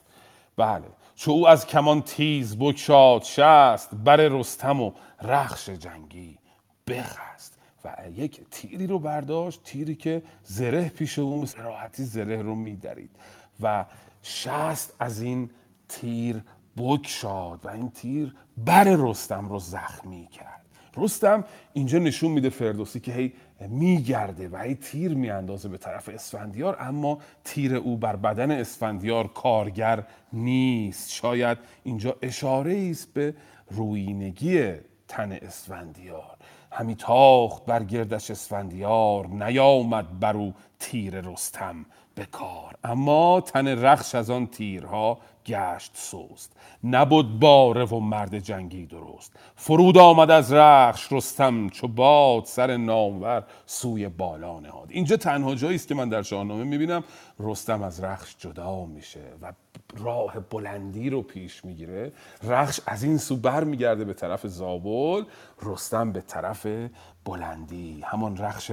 S1: بله. چو او از کمان تیز بگشاد شست بر رستم و رخش جنگی بخست. و یک تیری رو برداشت تیری که زره پیش اون راحتی زره رو میدرید. و شست از این تیر بگشاد و این تیر بر رستم رو زخمی کرد. رستم اینجا نشون میده فردوسی که هی میگرده و هی تیر میاندازه به طرف اسفندیار اما تیر او بر بدن اسفندیار کارگر نیست. شاید اینجا اشاره است به روینگی تن اسفندیار. همی تاخت بر گردش اسفندیار نیامد بر او تیر رستم. به کار. اما تن رخش از آن تیرها گشت سوست نبود باره و مرد جنگی درست. فرود آمد از رخش رستم چو باد سر نامور سوی بالا نهاد اینجا تنها جایی است که من در شاهنامه می‌بینم. رستم از رخش جدا میشه و راه بلندی رو پیش می‌گیره. رخش از این سو بر میگرده به طرف زابل. رستم به طرف بلندی. همان رخش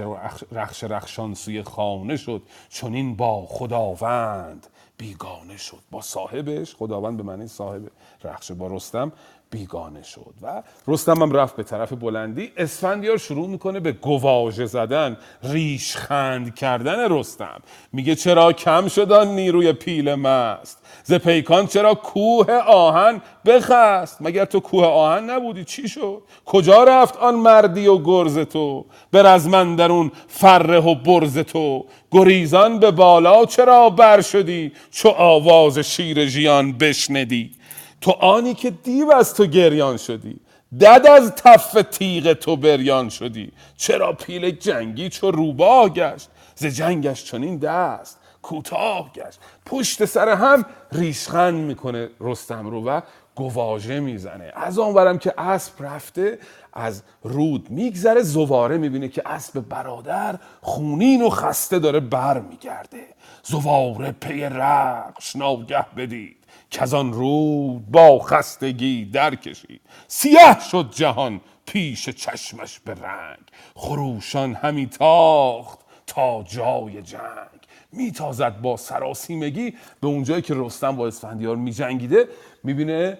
S1: رخش رخشان سوی خانه شد. این با خداوند بیگانه شد. با صاحبش خداوند به معنی صاحب رخش با رستم بیگانه شد و رستم هم رفت به طرف بلندی. اسفندیار شروع می‌کنه به گواژه زدن ریش خند کردن رستم. میگه چرا کم شدن نیروی پیل مست؟ ز پیکان چرا کوه آهن بخست؟ مگر تو کوه آهن نبودی؟ چی شد؟ کجا رفت آن مردی و گرز تو؟ به رزمن درون فره و برز تو. گریزان به بالا چرا بر شدی؟ چو آواز شیر ژیان بشندی تو آنی که دیو از تو گریان شدی. دد از تف تیغ تو بریان شدی. چرا پیل جنگی چو روباه گشت؟ ز جنگش چنین دست کوتاه گشت. پشت سر هم ریشخند می‌کنه رستم رو و گواژه می‌زنه. از آنورم که اسب رفته از رود میگذره زواره می‌بینه که اسب برادر خونین و خسته داره بر میگرده. زواره پی رقش ناگه بدید که از آن رود با خستگی در کشید سیاه شد جهان پیش چشمش به رنگ خروشان همی تاخت تا جای جنگ. میتازد با سراسیمگی به اونجایی که رستم با اسفندیار میجنگیده می‌بینه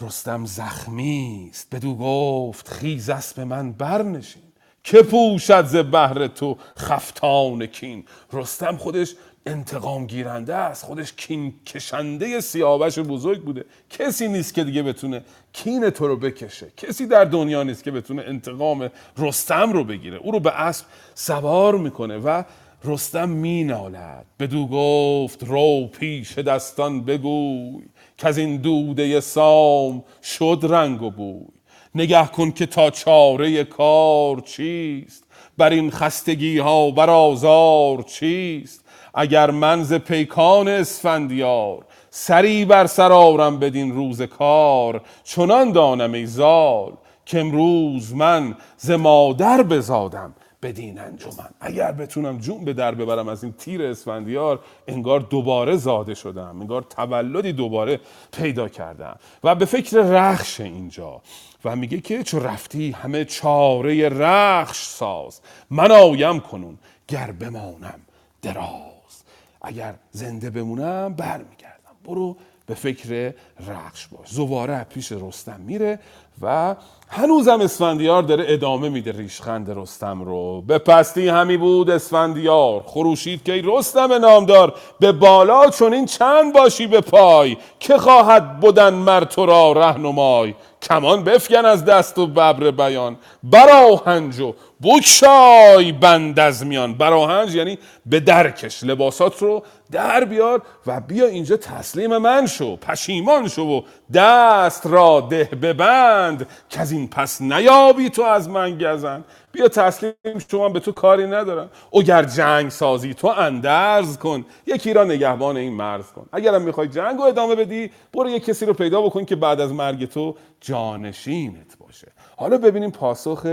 S1: رستم زخمی است. بدو گفت خیز اسب من برنشین. که پوشد ز بهر تو خفتان کین. رستم خودش انتقام گیرنده است. خودش کین کشنده سیاوش بزرگ بوده. کسی نیست که دیگه بتونه کین تو رو بکشه. کسی در دنیا نیست که بتونه انتقام رستم رو بگیره. او رو به اسب سوار می‌کنه و رستم مینالد. بدو گفت رو پیش دستان بگوی که از این دوده سام شد رنگ و بوی. نگه کن که تا چاره کار چیست؟ بر این خستگی ها بر آزار چیست؟ اگر من ز پیکان اسفندیار سری بر سر آرم بدین روز کار چنان دانم ای زال که امروز من ز مادر بزادم. بدین انجمن. اگر بتونم جون به در ببرم از این تیر اسفندیار انگار دوباره زاده شدم انگار تولدی دوباره پیدا کردم. و به فکر رخش اینجا. و میگه که چو رفتی همه چاره رخش ساز. من آیم کنون گر بمانم دراز. اگر زنده بمونم برمیگردم. برو به فکر رخش باش. زواره پیش رستم میره و هنوزم اسفندیار داره ادامه میده ریشخند رستم رو. به پستی همی بود اسفندیار. خروشید که رستم نامدار به بالا چون این چند باشی به پای که خواهد بودن مر تو را رهنمای. کمان بفکن از دست و ببر بیان. براهنج و بکشای بند از میان. براهنج یعنی به درکش. لباسات رو در بیار و بیا اینجا تسلیم من شو پشیمان شو و دست را ده ببند که از این پس نیابی تو از من گزن بیا تسلیم شما به تو کاری ندارم. اگر جنگ سازی تو اندرز کن یکی را نگهبان این مرز کن. اگرم می‌خوای جنگ رو ادامه بدی برو یک کسی رو پیدا بکن که بعد از مرگ تو جانشینت باشه. حالا ببینیم پاسخ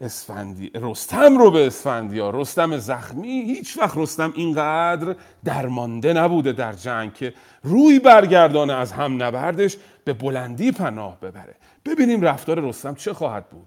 S1: اسفندی رستم رو به اسفندیار رستم زخمی هیچ وقت رستم اینقدر درمانده نبوده در جنگ که روی برگردانه از هم نبردش به بلندی پناه ببره. ببینیم رفتار رستم چه خواهد بود.